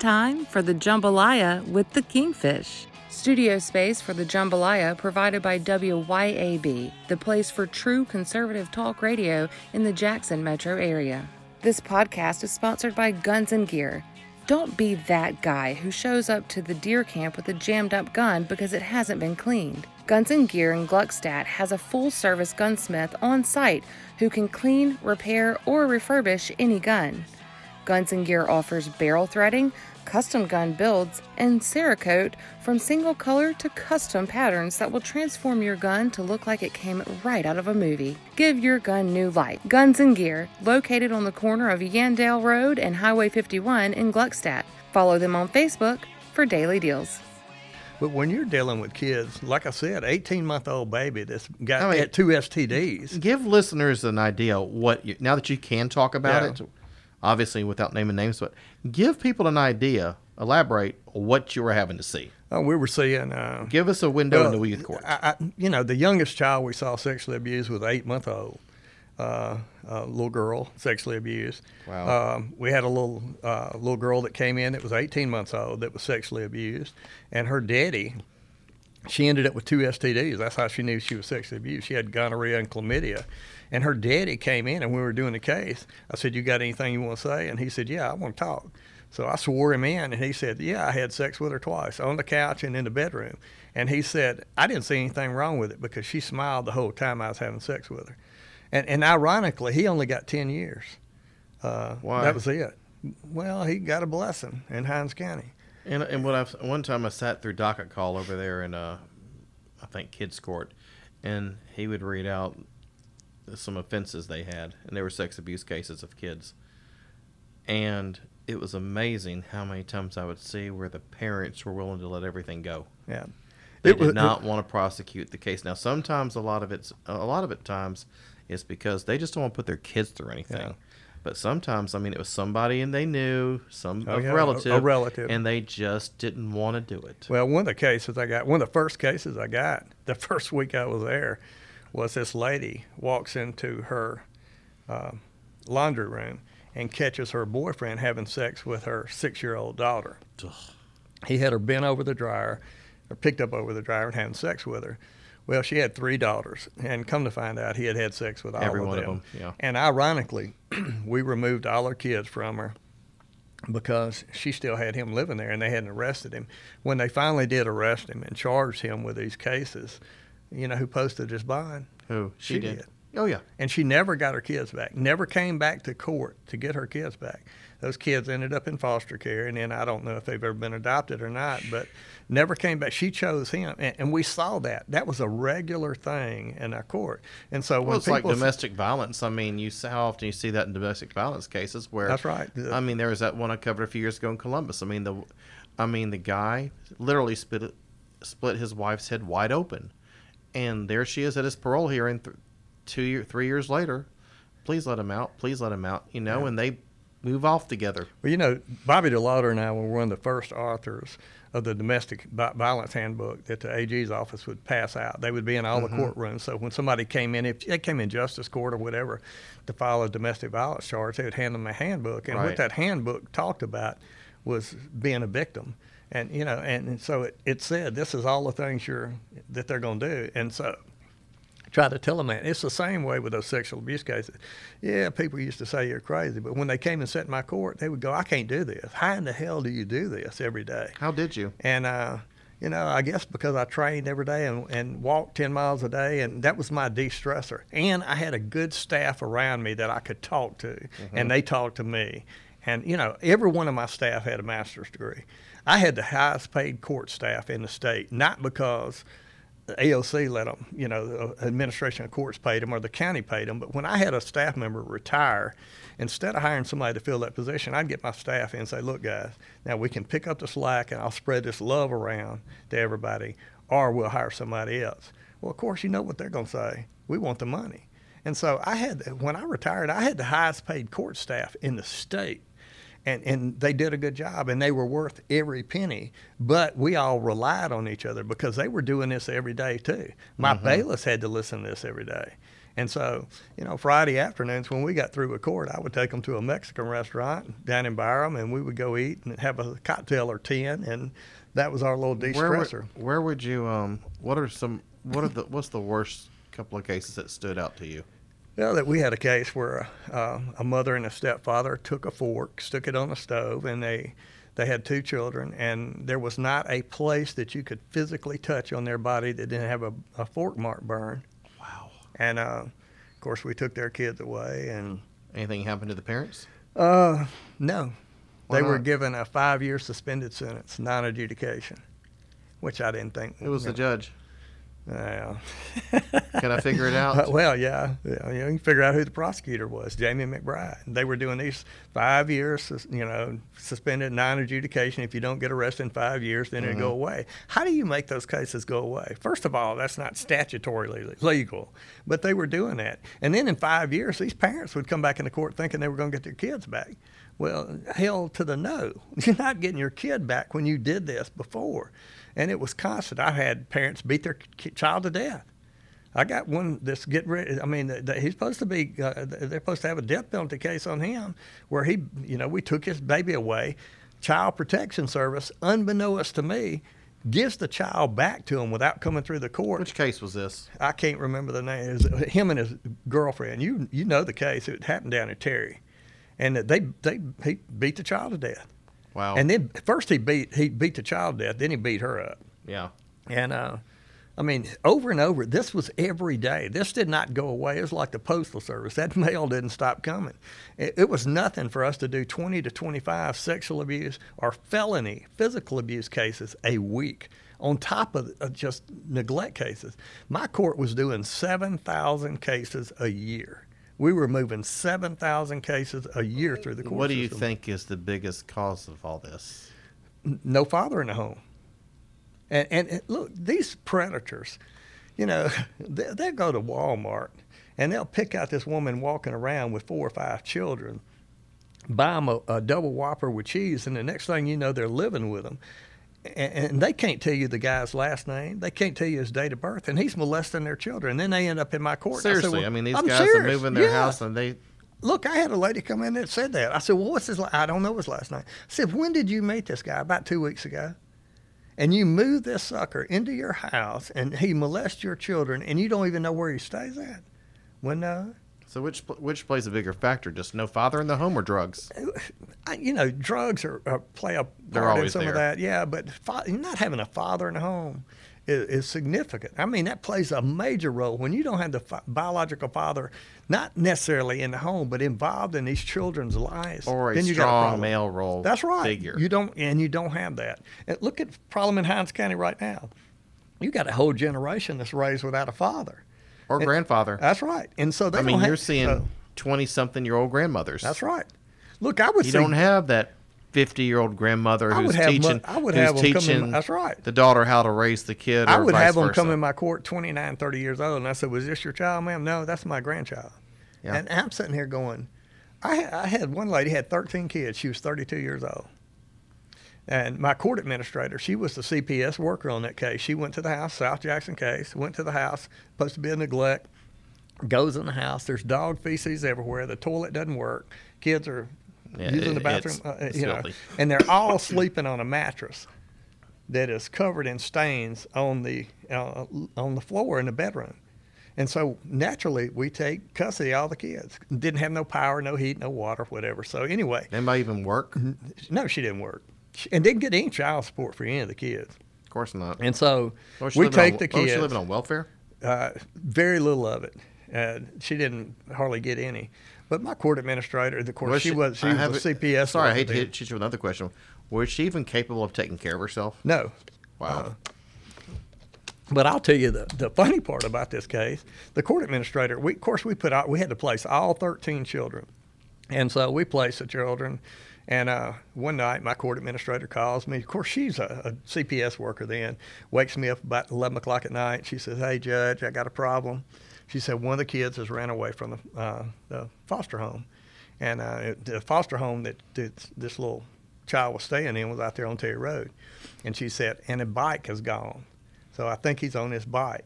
time for the Jambalaya with the Kingfish. Studio space for the Jambalaya provided by WYAB, the place for true conservative talk radio in the Jackson metro area. This podcast is sponsored by Guns and Gear. Don't be that guy who shows up to the deer camp with a jammed up gun because it hasn't been cleaned. Guns and Gear in Gluckstadt has a full service gunsmith on site who can clean, repair, or refurbish any gun. Guns and Gear offers barrel threading, custom gun builds, and Cerakote from single color to custom patterns that will transform your gun to look like it came right out of a movie. Give your gun new life. Guns and Gear, located on the corner of Yandell Road and Highway 51 in Gluckstadt. Follow them on Facebook for daily deals. But when you're dealing with kids, like I said, 18 month old baby that's got I mean- had two STDs. Give listeners an idea what you, now that you can talk about Yeah. it, obviously without naming names, but give people an idea, elaborate what you were having to see. Uh, we were seeing. Uh, Give us a window well, into youth court. I, I, you know, the youngest child we saw sexually abused was eight month old. Uh, a little girl sexually abused. Wow. Um, we had a little uh, little girl that came in that was 18 months old that was sexually abused, and her daddy, she ended up with two STDs. That's how she knew she was sexually abused. She had gonorrhea and chlamydia, and her daddy came in, and we were doing the case. I said, "You got anything you want to say?" And he said, "Yeah, I want to talk." So I swore him in, and he said, "Yeah, I had sex with her twice on the couch and in the bedroom." And he said, "I didn't see anything wrong with it because she smiled the whole time I was having sex with her." And and ironically, he only got ten years. Uh, Why? That was it. Well, he got a blessing in Hinds County. And and what I've one time I sat through docket call over there in uh, I think kids court, and he would read out some offenses they had, and they were sex abuse cases of kids. And it was amazing how many times I would see where the parents were willing to let everything go. Yeah. They It did was- not want to prosecute the case. Now, sometimes a lot of it's a lot of it times is because they just don't want to put their kids through anything. Yeah. But sometimes, I mean, it was somebody and they knew some Oh, a yeah, a- a relative, relative. and they just didn't want to do it. Well, one of the cases I got, one of the first cases I got, the first week I was there, was this lady walks into her uh, laundry room and catches her boyfriend having sex with her six-year-old daughter. He had her bent over the dryer, or picked up over the dryer and having sex with her. Well, she had three daughters, and come to find out, he had had sex with all Every of one of them. them, yeah. And ironically, we removed all her kids from her because she still had him living there and they hadn't arrested him. When they finally did arrest him and charged him with these cases, you know who posted his bond? Who She she, did. did. Oh yeah. And she never got her kids back, never came back to court to get her kids back. Those kids ended up in foster care, and then I don't know if they've ever been adopted or not, but never came back. She chose him, and, and we saw that. That was a regular thing in our court. And so Well, when it's like people s- domestic violence. I mean, you see how often you see that in domestic violence cases where That's right. I mean, there was that one I covered a few years ago in Columbus. I mean, the, I mean, the guy literally split split his wife's head wide open, and there she is at his parole hearing, th- two year, three years later. Please let him out. Please let him out. You know, and they move off together. Well, you know, Bobby DeLaughter and I were one of the first authors of the domestic violence handbook that the AG's office would pass out. They would be in all Mm-hmm. the courtrooms. So when somebody came in, if they came in justice court or whatever to file a domestic violence charge, they would hand them a handbook. And Right. what that handbook talked about was being a victim. And you know, and, and so it, it said this is all the things you're that they're going to do. And so try to tell them that. It's the same way with those sexual abuse cases. Yeah, people used to say you're crazy, but when they came and sat in my court, they would go, I can't do this. How in the hell do you do this every day? How did you? And, uh, you know, I guess because I trained every day and, and walked 10 miles a day, and that was my de stressor. And I had a good staff around me that I could talk to, and they talked to me. And, you know, every one of my staff had a master's degree. I had the highest paid court staff in the state, not because AOC let them, you know, the uh, administration of courts paid them or the county paid them. But when I had a staff member retire, instead of hiring somebody to fill that position, I'd get my staff in and say, look, guys, now we can pick up the slack and I'll spread this love around to everybody, or we'll hire somebody else. Well, of course, you know what they're going to say. We want the money. And so I had, when I retired, I had the highest paid court staff in the state and and they did a good job and they were worth every penny but we all relied on each other because they were doing this every day too my bailiffs had to listen to this every day And so, you know, Friday afternoons when we got through with court, I would take them to a Mexican restaurant down in Byram, and we would go eat and have a cocktail or ten, and that was our little Where would, de-stressor. where would you? Um, what are some? What are the? What's the worst couple of cases that stood out to you? Well, that we had a case where uh, a mother and a stepfather took a fork, stuck it on the stove, and they they had two children, and there was not a place that you could physically touch on their body that didn't have a, a fork mark burn. Wow. And uh, of course, we took their kids away, and Anything happened to the parents? uh, no, Why they were given a five-year suspended sentence, non-adjudication, which I didn't think. It was the judge. Yeah. Can I figure it out? well, yeah, yeah, you can figure out who the prosecutor was, Jamie McBride. They were doing these five years, you know, suspended non-adjudication. If you don't get arrested in five years, then it'll go mm-hmm. away. How do you make those cases go away? First of all, that's not statutorily legal, but they were doing that. And then in five years, these parents would come back into court thinking they were going to get their kids back. Well, hell to the no. You're not getting your kid back when you did this before. And it was constant. I had parents beat their child to death. I got one that's getting ready. I mean, th- th- he's supposed to be. Uh, they're supposed to have a death penalty case on him, where he, you know, we took his baby away. Child Protection Service, unbeknownst to me, gives the child back to him without coming through the court. Which case was this? I can't remember the name. It was him and his girlfriend. You you know the case. It happened down in Terry, and they they he beat the child to death. Wow. And then first he beat he beat the child to death. Then he beat her up. yeah. And uh, I mean, over and over, this was every day. This did not go away. It was like the postal service. That mail didn't stop coming. It, it was nothing for us to do 20 to 25 sexual abuse or felony physical abuse cases a week on top of uh, just neglect cases. My court was doing 7,000 cases a year. We were moving 7,000 cases a year through the court What do you system. think is the biggest cause of all this? no father in the home. And, and, and look, these predators, you know, they, they'll go to Walmart and they'll pick out this woman walking around with four or five children, buy them a, a double whopper with cheese, and the next thing you know, they're living with them. And, and they can't tell you the guy's last name. They can't tell you his date of birth, and he's molesting their children. Then they end up in my court. And I said, Seriously, "Well, I mean, these I'm guys are moving their Yeah. house and they. Look, I had a lady come in that said that. I said, "Well, what's his? La-? I don't know his last name." I said, "When did you meet this guy? About two weeks ago." And you moved this sucker into your house, and he molests your children, and you don't even know where he stays at. Well, no, So which which plays a bigger factor? Just no father in the home or drugs? Uh, you know, drugs are, are play a part in some of that. Yeah, but fa- not having a father in the home is, is significant. I mean, that plays a major role when you don't have the fa- biological father, not necessarily in the home, but involved in these children's lives. Or a then you got a strong male role That's right. figure. You don't, and you don't have that. And look at the problem in Hinds County right now. You got a whole generation that's raised without a father. Or And- grandfather? That's right. And so they I mean, have, you're seeing so- twenty-something year old grandmothers. that's right. Look, I would You see, don't have that fifty-year-old grandmother who's teaching. I would have 'em come in- teaching that's right. The daughter how to raise the kid. I would have them versa. come in my court 29, 30 years old, and I said, "Was this your child, ma'am?" No, that's my grandchild. Yeah. And I'm sitting here going, I, I had one lady had 13 kids. She was 32 years old. And my court administrator, she was the CPS worker on that case. She went to the house, South Jackson case, went to the house, supposed to be a neglect, goes in the house. There's dog feces everywhere. The toilet doesn't work. Kids are Yeah, using the bathroom, it's- uh, it's you know, and they're all sleeping on a mattress that is covered in stains on the uh, on the floor in the bedroom. And so naturally, we take custody of all the kids. Didn't have no power, no heat, no water, whatever. So anyway, Anybody even work? No, she didn't work, She- and didn't get any child support for any of the kids. Of course not. And so was she we living on- take the what was she living on welfare? Uh, very little of it. Uh, she didn't hardly get any. But my court administrator, of course, she, was she I was a CPS. Sorry, I hate to hit you with another question. Was she even capable of taking care of herself? No, Wow. But I'll tell you the, the funny part about this case. The court administrator, we, of course, we put out, we had to place all 13 children. And so we placed the children. And uh, one night, my court administrator calls me. Of course, she's a, a CPS worker then, wakes me up about 11 o'clock at night. She says, Hey, Judge, I got a problem. She said, One of the kids has ran away from the, uh, the foster home. And uh, it- the foster home that, that this little child was staying in was out there on Terry Road. And she said, And a bike has gone. So I think he's on his bike.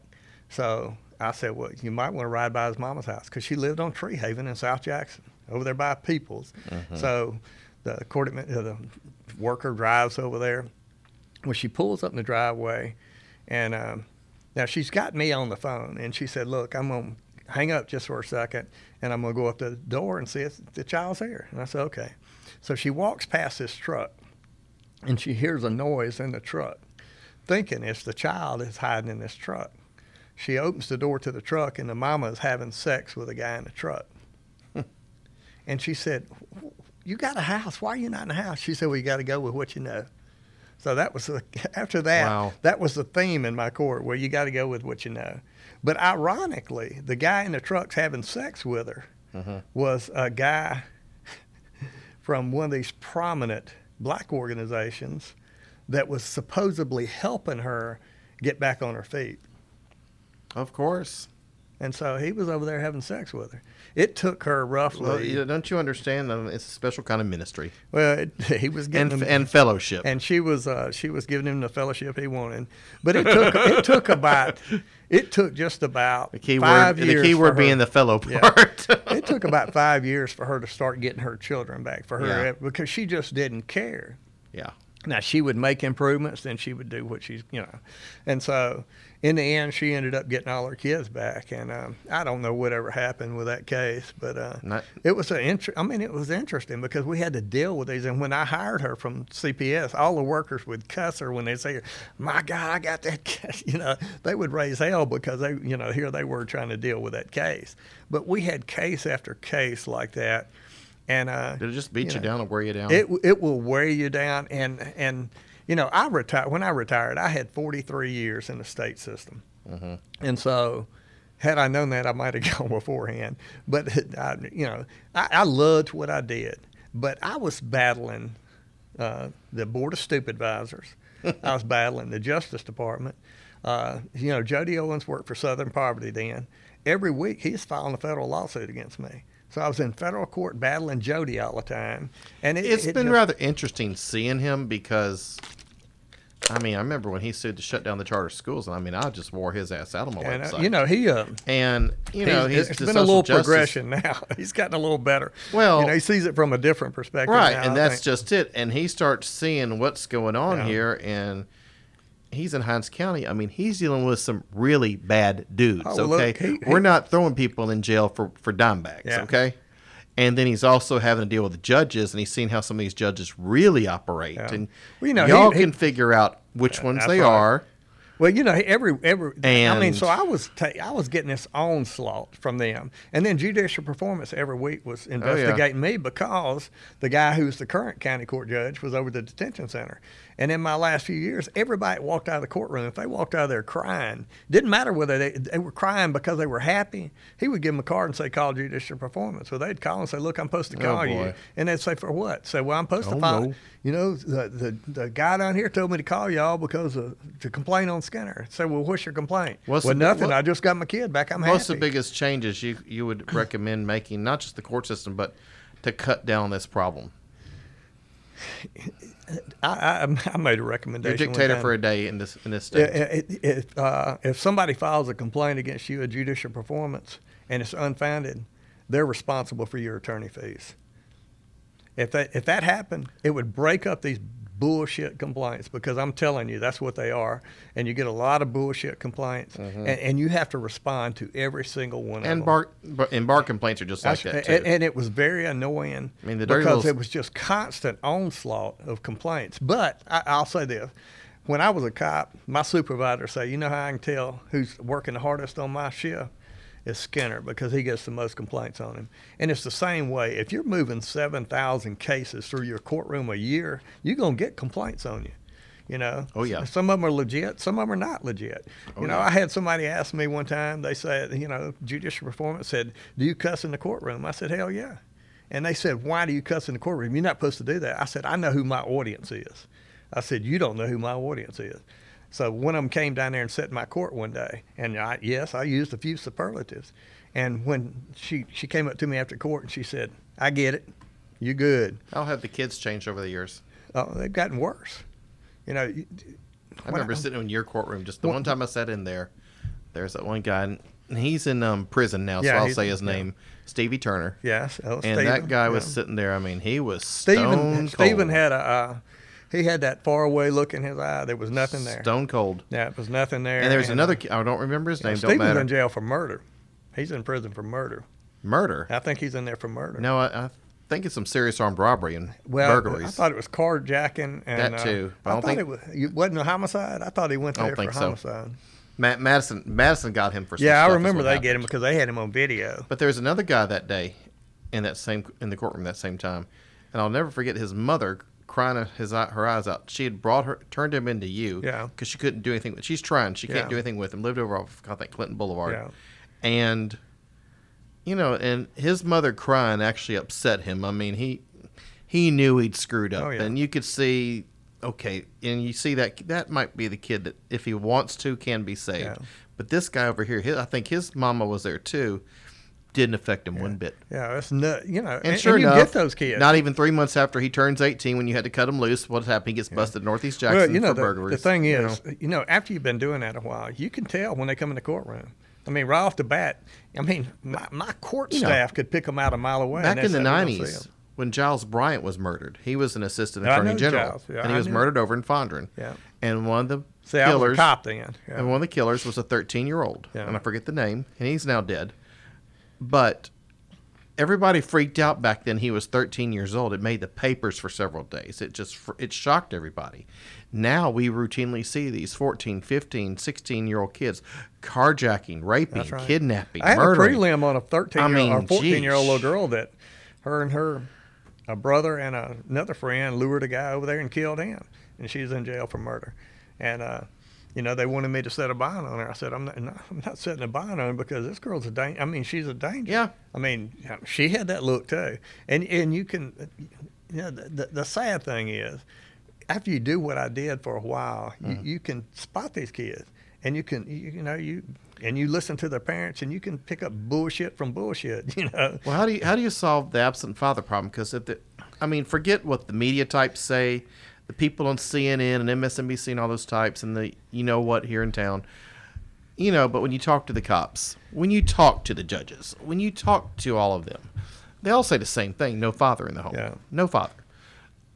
So I said, well, you might want to ride by his mama's house because she lived on Tree Haven in South Jackson, over there by Peoples. So the admin, uh, the worker drives over there. Well, she pulls up in the driveway, and um, now she's got me on the phone, and she said, "Look, I'm gonna hang up just for a second, and I'm gonna go up to the door and see if the child's there." And I said, "Okay." So she walks past this truck, and she hears a noise in the truck, thinking it's the child is hiding in this truck. She opens the door to the truck, and the mama is having sex with a guy in the truck. and she said, "You got a house? Why are you not in the house?" She said, "Well, you got to go with what you know." So that was the, after that. Wow. That was the theme in my court, where you got to go with what you know. But ironically, the guy in the truck's having sex with her mm-hmm. was a guy from one of these prominent black organizations that was supposedly helping her get back on her feet. Of course. And so he was over there having sex with her. It took her roughly. Well, you- don't you understand? um, It's a special kind of ministry well, it, he was getting and them- and fellowship. and she was uh, she was giving him the fellowship he wanted. But it took it took about it took just about the key five word, years. the key word being the fellow Yeah. part. it took about five years for her to start getting her children back for her Yeah. because she just didn't care. yeah. Now she would make improvements, then she would do what she's you know, and so in the end she ended up getting all her kids back. And um, I don't know whatever happened with that case, but uh, Not- it was an inter- I mean, it was interesting because we had to deal with these. And when I hired her from CPS, all the workers would cuss her when they say, "My God, I got that," case." you know, they would raise hell because they you know here they were trying to deal with that case. But we had case after case like that, and uh, Did it just beat you, know, down and wear you down? it it will wear you down, and and you know I retired when I retired. I had 43 years in the state system, and so had I known that, I might have gone beforehand. But I, you know, I, I loved what I did, but I was battling uh, the board of supervisors. I was battling the Justice Department. Uh, you know, Jody Owens worked for Southern Poverty then. Every week he's filing a federal lawsuit against me. So I was in federal court battling Jody all the time, and it, It's it been just- rather interesting seeing him because, I mean, I remember when he sued to shut down the charter schools, and I mean, I just wore his ass out on my And, uh, website. you know, he uh, and you know, he's, it's the been a little justice- progression now. He's gotten a little better. Well- you know, he sees it from a different perspective. right? now, and I that's think. just it. And he starts seeing what's going on Yeah. here, and he's in Hinds County. I mean, he's dealing with some really bad dudes. Oh, look, okay, he- we're not throwing people in jail for for dime bags. Yeah. Okay. And then he's also having to deal with the judges, and he's seen how some of these judges really operate. Yeah. And Well, you know, y'all he- can figure out which ones they right. are. Well, you know, every every. I mean, so I was ta- I was getting this onslaught from them, and then judicial performance every week was Oh, yeah. investigating me because the guy who's the current county court judge was over the detention center. And in my last few years, everybody walked out of the courtroom, if they walked out of there crying, didn't matter whether they, they were crying because they were happy. He would give them a card and say, "Call judicial performance." So they'd call and say, "Look, I'm supposed to Oh, call you," and they'd say, "For what?" Say, "Well, I'm supposed Oh, to file." no. You know, the, the the guy down here told me to call y'all because of, to complain on Skinner. So, well, what's your complaint? What's well, the- nothing. what- I just got my kid back. I'm happy. What's the biggest changes you you would recommend making, not just the court system, but to cut down this problem? I, I, I made a recommendation. You're dictator for a day in this in this state. i- i- If, uh, if somebody files a complaint against you, a judicial performance, and it's unfounded, they're responsible for your attorney fees. If that if that happened, it would break up these bullshit complaints because I'm telling you that's what they are, and you get a lot of bullshit complaints, and, and you have to respond to every single one of Mm-hmm. And them. bar bar- and bar complaints are just like that too. and, and it was very annoying I mean, the because little- it was just constant onslaught of complaints. But I, I'll say this: when I was a cop, my supervisor said, "You know how I can tell who's working the hardest on my shift." Is Skinner because he gets the most complaints on him, and it's the same way. If you're moving seven thousand cases through your courtroom a year, you're gonna get complaints on you. You know. Oh, yeah. Some of them are legit. Some of them are not legit. Oh, you know, yeah. I had somebody ask me one time. They said, you know, judicial performance said, "Do you cuss in the courtroom?" I said, "Hell yeah." And they said, "Why do you cuss in the courtroom? You're not supposed to do that." I said, "I know who my audience is." I said, "You don't know who my audience is." So one of them came down there and sat in my court one day, and I, yes, I used a few superlatives. And when she she came up to me after court and she said, "I get it, you good." How have the kids changed over the years? Oh, they've gotten worse. You know, I remember sitting in your courtroom. Just the Well- one time I sat in there, there's that one guy. And he's in um, prison now, Yeah, so I'll say his yeah. name, Stevie Turner. Yes, oh, And Stephen, that guy was yeah. sitting there. I mean, he was Stephen. stone Stephen cold. had a uh, he had that faraway look in his eye. There was nothing there. stone cold. Yeah, it was nothing there. And there's uh, another. I don't remember his name. Don't Stephen's matter. in jail for murder. He's in prison for murder. Murder. I think he's in there for murder. No, I, I think it's some serious armed robbery and well, burglaries. I thought it was carjacking and That uh, too, but I I, don't thought think- it was. It wasn't a homicide. I thought he went I don't there think for so. homicide. Madison. Madison got him for. Some Yeah, I remember they get him because they had him on video. But there was another guy that day, in that same in the courtroom that same time, and I'll never forget his mother crying his eye- her eyes out. She had brought her turned him into you. Yeah. Because she couldn't do anything. with She's trying. She can't Yeah. do anything with him. Lived over off I think Clinton Boulevard. Yeah. And you know, and his mother crying actually upset him. I mean, he he knew he'd screwed up, Oh, yeah. and you could see. Okay, and you see that that might be the kid that, if he wants to, can be saved. Yeah. But this guy over here, his, I think his mama was there too. Didn't affect him one bit. Yeah, that's nut. You know, And, sure you enough, get those kids. Not even three months after he turns 18, when you had to cut him loose, what's happened? He gets busted in Northeast Jackson well, you know, for the, burglaries. the thing you is, know? you know, after you've been doing that a while, you can tell when they come in the courtroom. I mean, right off the bat, I mean, my, my court You know, staff could pick them out a mile away. back in the that's how they'll see 'em. '90s, when Giles Bryant was murdered, he was an assistant attorney know general, Yeah, and he I was knew. murdered over in Fondren. Yeah. And one of the See, I was a killers, cop then. Yeah. and one of the killers was a 13 year old, Yeah. and I forget the name, and he's now dead. But everybody freaked out back then. He was 13 years old. It made the papers for several days. It just it shocked everybody. Now we routinely see these 14, 15, 16 year old kids carjacking, raping, right. kidnapping, I had murdering. a prelim on a 13 I year old or 14 year old little girl that her and her a brother and a, another friend lured a guy over there and killed him, and she's in jail for murder. And uh, you know they wanted me to set a bond on her. I said I'm not, no, I'm not setting a bond on her because this girl's a danger. I mean she's a danger. Yeah. I mean she had that look too, and and you can, you know the, the, the sad thing is, after you do what I did for a while, Mm-hmm. you, you can spot these kids, and you can you, you know you and you listen to their parents, and you can pick up bullshit from bullshit. You know. Well, how do you how do you solve the absent father problem? Because if the, I mean, forget what the media types say, the people on CNN and MSNBC and all those types, and the you know what here in town, you know. But when you talk to the cops, when you talk to the judges, when you talk to all of them, they all say the same thing: no father in the home, Yeah. no father.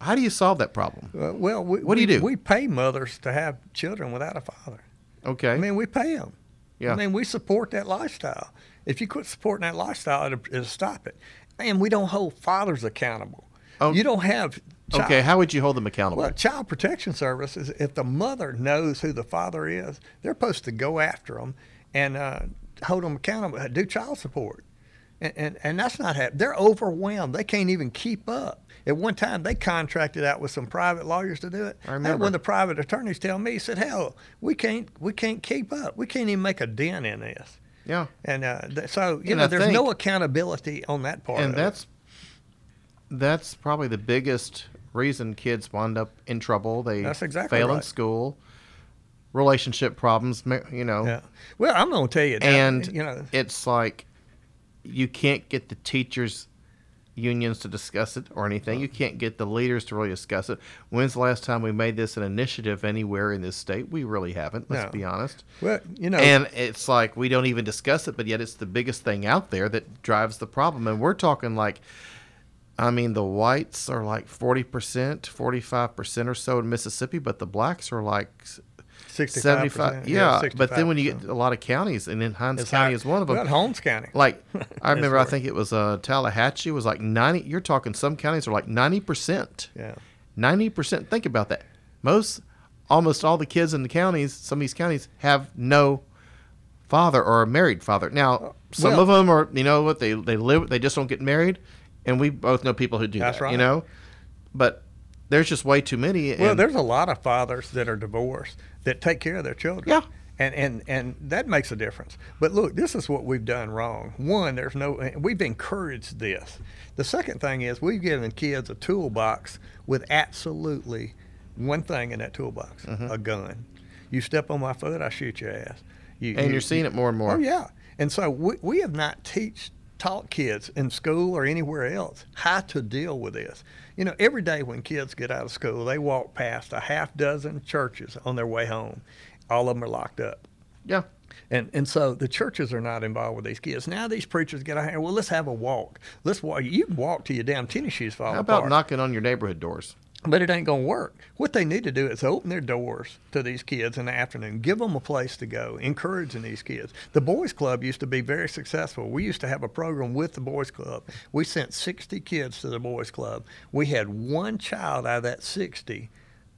How do you solve that problem? Uh, well, we, What do you do? We pay mothers to have children without a father. Okay, I mean, we pay them. Yeah. I mean, we support that lifestyle. If you quit supporting that lifestyle, it'll, it'll stop it. And we don't hold fathers accountable. Oh. You don't have. Child, okay. How would you hold them accountable? Well, Child Protection Services, if the mother knows who the father is, they're supposed to go after them and uh, hold them accountable, do child support. And, and, and that's not happening. They're overwhelmed. They can't even keep up. At one time, they contracted out with some private lawyers to do it. I And remember. when the private attorneys tell me, he said, "Hell, we can't, we can't keep up. We can't even make a dent in this." yeah. And uh, th- so, you And know, I there's think- no accountability on that part. and that's that's probably the biggest reason kids wind up in trouble. They That's exactly fail in school, relationship problems. You know. Yeah. Well, I'm going to tell you, that, and you know, it's like you can't get the teachers unions to discuss it or anything. You can't get the leaders to really discuss it. When's the last time we made this an initiative anywhere in this state? We really haven't. Let's No. be honest. well, you know, And it's like we don't even discuss it, but yet it's the biggest thing out there that drives the problem. And we're talking like, I mean, the whites are like 40%, 45% or so in Mississippi, but the blacks are like 65%. 75. Yeah. but then when you get a lot of counties, and then Hinds It's County high- is one of them. Holmes County. Like, I remember, I think it was uh, Tallahatchie was like 90. You're talking some counties are like 90%. yeah. 90%. Think about that. Most, almost all the kids in the counties, some of these counties have no father or a married father. Now, some Uh, well- of them are, you know what, they, they live, they just don't get married. And we both know people who do That's that, right. you know? But there's just way too many. Well, there's a lot of fathers that are divorced that take care of their children. Yeah. And, and and that makes a difference. But look, this is what we've done wrong. One, there's no we've encouraged this. The second thing is we've given kids a toolbox with absolutely one thing in that toolbox, Mm-hmm. a gun. You step on my foot, I shoot your ass. You, and you- you're seeing it more and more. Oh yeah, and so we, we have not teach taught kids in school or anywhere else how to deal with this. You know, every day when kids get out of school, they walk past a half dozen churches on their way home. All of them are locked up. Yeah. And and so the churches are not involved with these kids. Now these preachers get out here. Well, let's have a walk. Let's walk. You can walk till your damn tennis shoes fall How about apart. knocking on your neighborhood doors? But it ain't going to work. What they need to do is open their doors to these kids in the afternoon, give them a place to go, encouraging these kids. The Boys Club used to be very successful. We used to have a program with the Boys Club. We sent 60 kids to the Boys Club. We had one child out of that 60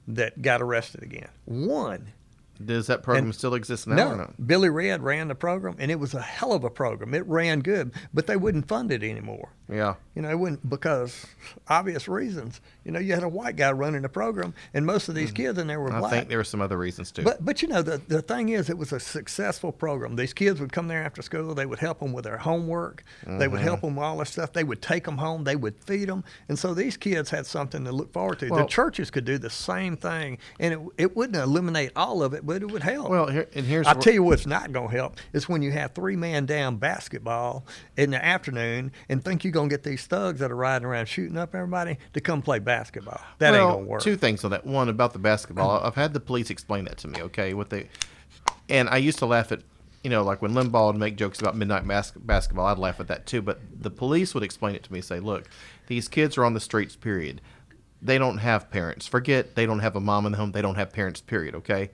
that got arrested again. One. Does that program And- still exist now or No, not? Billy Red ran the program, and it was a hell of a program. It ran good, but they wouldn't fund it anymore. Yeah. You know, it wouldn't because obvious reasons. You know, you had a white guy running the program, and most of these kids in there were Mm. I black. think there were some other reasons too. But but you know the the thing is, it was a successful program. These kids would come there after school. They would help them with their homework. They would Mm-hmm. help them with all this stuff. They would take them home. They would feed them, and so these kids had something to look forward to. the churches could do the same thing, and it it wouldn't eliminate all of it, but it would help. well, here, and here's I'll tell you what's not going to help is when you have three man down basketball in the afternoon and think you're going to get these thugs that are riding around shooting up everybody to come play basketball. That well, ain't to work. Two things on that. One about the basketball. Uh-huh. I've had the police explain that to me. Okay, what they and I used to laugh at, you know, like when Limbaugh would make jokes about midnight mas- basketball. I'd laugh at that too. But the police would explain it to me. Say, look, these kids are on the streets. Period. They don't have parents. Forget they don't have a mom in the home. They don't have parents. Period. Okay.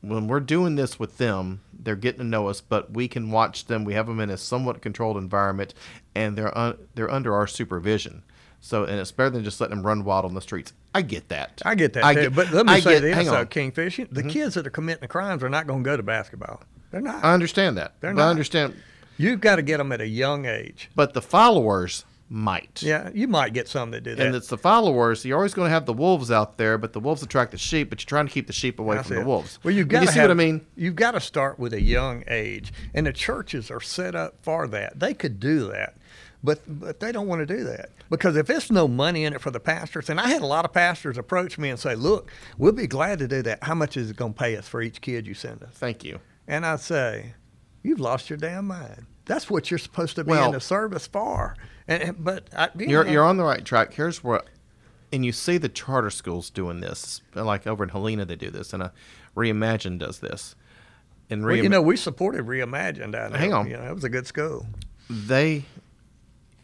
When we're doing this with them, they're getting to know us, but we can watch them. We have them in a somewhat controlled environment, and they're un- they're under our supervision. So, and it's better than just letting them run wild on the streets. I get that. I get that too. but let me I say get- this, hang though, on. Mm-hmm. Kingfish. The kids that are committing the crimes are not going to go to basketball. They're not. I understand that. They're not. I understand. You've got to get them at a young age. But the followers might. Yeah, you might get some that do that. And it's the followers. You're always going to have the wolves out there, but the wolves attract the sheep. But you're trying to keep the sheep away That's from it. the wolves. Well, you've got you to see have, what I mean? You've got to start with a young age, and the churches are set up for that. They could do that, but but they don't want to do that because if it's no money in it for the pastors, and I had a lot of pastors approach me and say, "Look, we'll be glad to do that. How much is it going to pay us for each kid you send us?" Thank you. And I say, "You've lost your damn mind. That's what you're supposed to be Well- in the service for." And, but I, you You're know, you're on the right track. Here's what, and you see the charter schools doing this, like over in Helena they do this, and uh, Reimagine does this. And well, you know, we supported Reimagine down there. Hang on. You know, it was a good school. they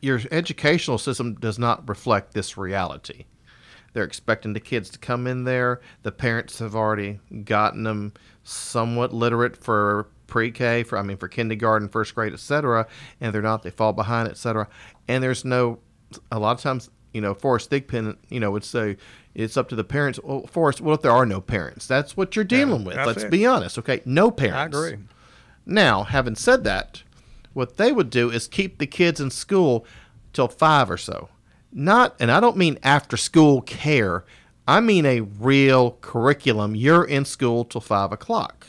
your educational system does not reflect this reality. They're expecting the kids to come in there. The parents have already gotten them somewhat literate for pre-K, for I mean for kindergarten, first grade, etc. And they're not. They fall behind, etc. And there's no. A lot of times, you know, Forrest Thigpen, you know, would say it's up to the parents. Well, Forrest, what if there are no parents? That's what you're dealing with. Let's it. be honest, okay? No parents. I agree. Now, having said that, what they would do is keep the kids in school till five or so. Not, and I don't mean after school care. I mean a real curriculum. You're in school till five o'clock,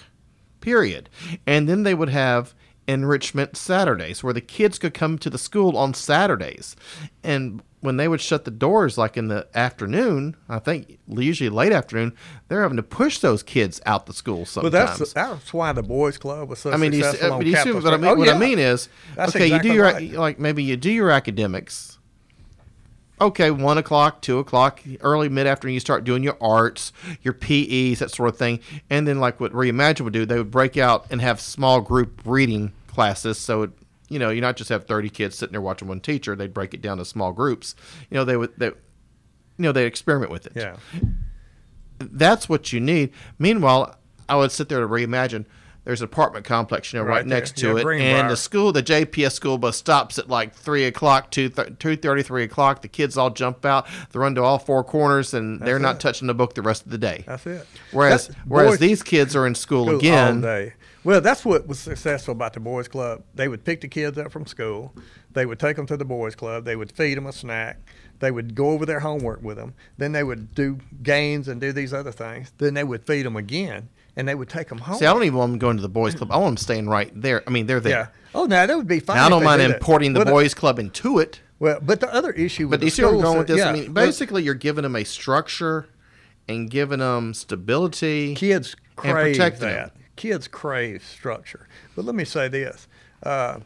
period. And then they would have enrichment Saturdays where the kids could come to the school on Saturdays. And when they would shut the doors, like in the afternoon, I think usually late afternoon, they're having to push those kids out the school sometimes. that's that's why the boys' club was so I mean, successful uh, on but you see what I mean? Oh, what yeah. I mean is, That's okay, exactly you do your right. like maybe you do your academics. Okay, one o'clock, two o'clock, early mid afternoon, you start doing your arts, your PEs, that sort of thing, and then like what Reimagine would do, they would break out and have small group reading classes. So it, you know, you not just have thirty kids sitting there watching one teacher; they'd break it down to small groups. You know, they would they, you know, they experiment with it Yeah. that's what you need. Meanwhile, I would sit there to reimagine. There's an apartment complex, you know, right, Right next to Yeah, it, Greenbrier. and the school, the JPS school bus stops at like three o'clock, two two thirty, three o'clock. The kids all jump out, they run to all four corners, and they're not it. touching the book the rest of the day. That's it. Whereas, That's- whereas boys- these kids are in school, school again. Well, that's what was successful about the boys' club. They would pick the kids up from school. They would take them to the boys' club. They would feed them a snack. They would go over their homework with them. Then they would do games and do these other things. Then they would feed them again, and they would take them home. See, I don't even want them going to the boys' club. I want them staying right there. I mean, they're there. yeah. Oh, no, that would be fine. Now, I don't mind importing the Well, boys' club into it. Well, but the other issue with But the you see where I'm going with this? Yeah, I mean, basically, you're giving them a structure and giving them stability. kids crave that. them. Kids crave structure. But let me say this: uh,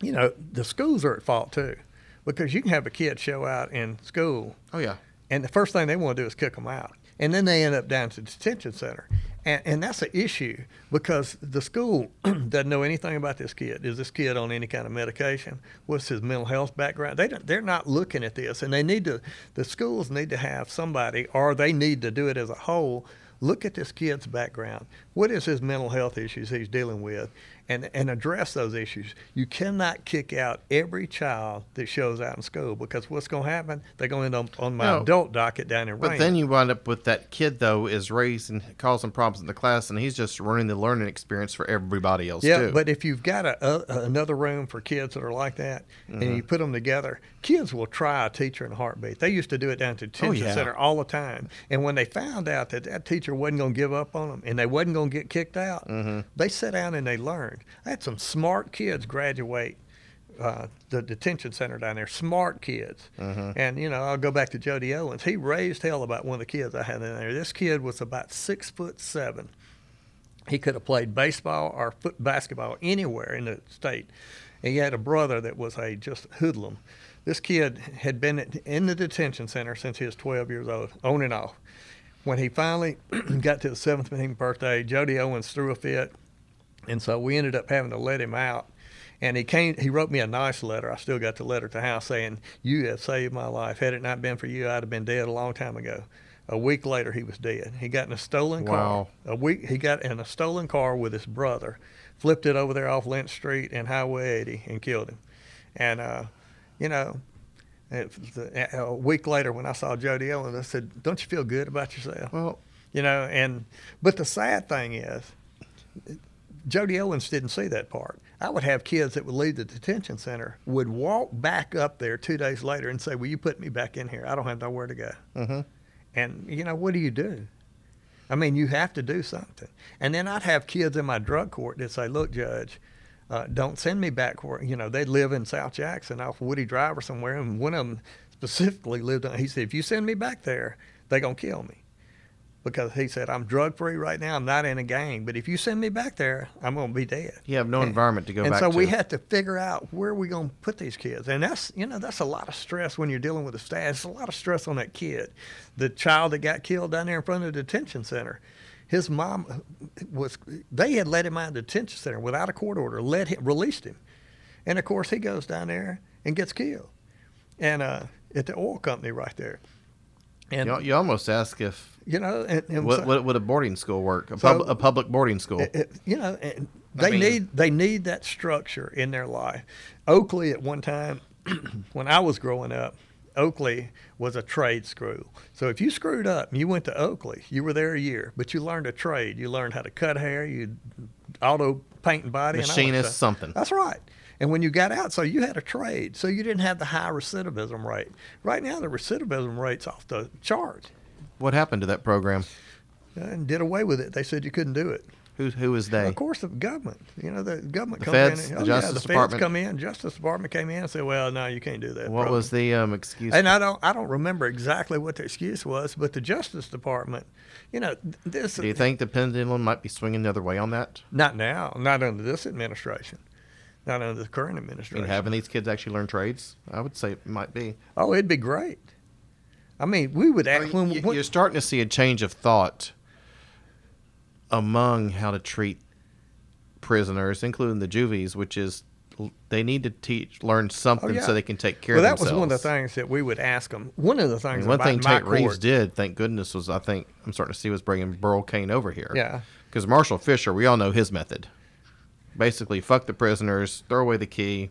you know, the schools are at fault too, because you can have a kid show out in school, Oh yeah. and the first thing they want to do is kick them out, and then they end up down to the detention center. And, and that's an issue because the school doesn't know anything about this kid. Is this kid on any kind of medication? What's his mental health background? They don't, they're not looking at this, and they need to. The schools need to have somebody, or they need to do it as a whole. Look at this kid's background. What is his mental health issues he's dealing with, and and address those issues. You cannot kick out every child that shows out in school because what's going to happen? They're going to end up on my No. adult docket down in But Raymond. then you wind up with that kid though is raising causing problems in the class, and he's just ruining the learning experience for everybody else Yeah, too. but if you've got a, a, another room for kids that are like that, and Mm-hmm. you put them together, kids will try a teacher in a heartbeat. They used to do it down to detention Oh, yeah. center all the time, and when they found out that that teacher wasn't going to give up on them and they wasn't going to get kicked out, Mm-hmm. they sat down and they learned. I had some smart kids graduate. Uh, the detention center down there, smart kids, Mm-hmm. and you know I'll go back to Jody Owens. He raised hell about one of the kids I had in there. This kid was about six foot seven, he could have played baseball or foot basketball anywhere in the state. And he had a brother that was a just hoodlum. This kid had been in the detention center since he was 12 years old, on and off. When he finally got to his 17th birthday, Jody Owens threw a fit, and so we ended up having to let him out. And he came. He wrote me a nice letter. I still got the letter to house saying, "You have saved my life. Had it not been for you, I'd have been dead a long time ago." A week later, he was dead. He got in a stolen Wow. car. A week. He got in a stolen car with his brother, flipped it over there off Lynch Street and Highway 80, and killed him. And uh, you know, it, the, a week later, when I saw Jody Owens, I said, "Don't you feel good about yourself?" well, you know and but the sad thing is jody owens didn't see that part. I would have kids that would leave the detention center would walk back up there two days later and say will you put me back in here? I don't have nowhere to go. Mhm. and you know what do you do? I mean you have to do something. And then i'd have kids in my drug court that say look judge uh, don't send me back where you know they live in south jackson off woody drive or somewhere and one of them specifically lived on he said if you send me back there they're going to kill me because he said I'm drug free right now. I'm not in a gang, but if you send me back there, I'm going to be dead. you have no And- environment to go back to. and back so to. we had to figure out where we going to put these kids, and that's you know that's a lot of stress when you're dealing with the staff. It's a lot of stress on that kid, the child that got killed down there in front of the detention center. His mom was they had let him out of the detention center without a court order, let him released him, and of course he goes down there and gets killed, and uh, at the oil company right there, and you, you almost ask if you know, and, and would, so- would, would a boarding school work, a, So- pub, a public boarding school. it- it- you know, they mean- need they need that structure in their life. Oakley at one time, when I was growing up, Oakley was a trade school. So if you screwed up and you went to Oakley, you were there a year, but you learned a trade. You learned how to cut hair, you auto paint and body, Machinist something. That's right. And when you got out, so you had a trade, so you didn't have the high recidivism rate. Right now, the recidivism rate's off the chart. What happened to that program? And did away with it. They said you couldn't do it. Who who is they? Of course, the government. You know, the government The comes feds, in. the And, oh, yeah, Justice the feds Department? come in. Justice Department came in and said, "Well, no, you can't do that." What brother." was the um, excuse? And I don't, I don't remember exactly what the excuse was, but the Justice Department, you know, this. Do you think the pendulum might be swinging the other way on that? Not now, not under this administration, not under the current administration. mean, having these kids actually learn trades? I would say it might be. oh, it'd be great. I mean, we would I act mean, when, you- when you're starting to see a change of thought among how to treat prisoners, including the juvies, which is they need to teach, learn something Oh, yeah. so they can take care well, of that was one of the things that we would ask them. One of the I things mean, one thing Tate Reeves court- did, thank goodness, was I think I'm starting to see was bringing Burl Cain over here. Yeah. Because Marshall Fisher, we all know his method. Basically, fuck the prisoners, throw away the key,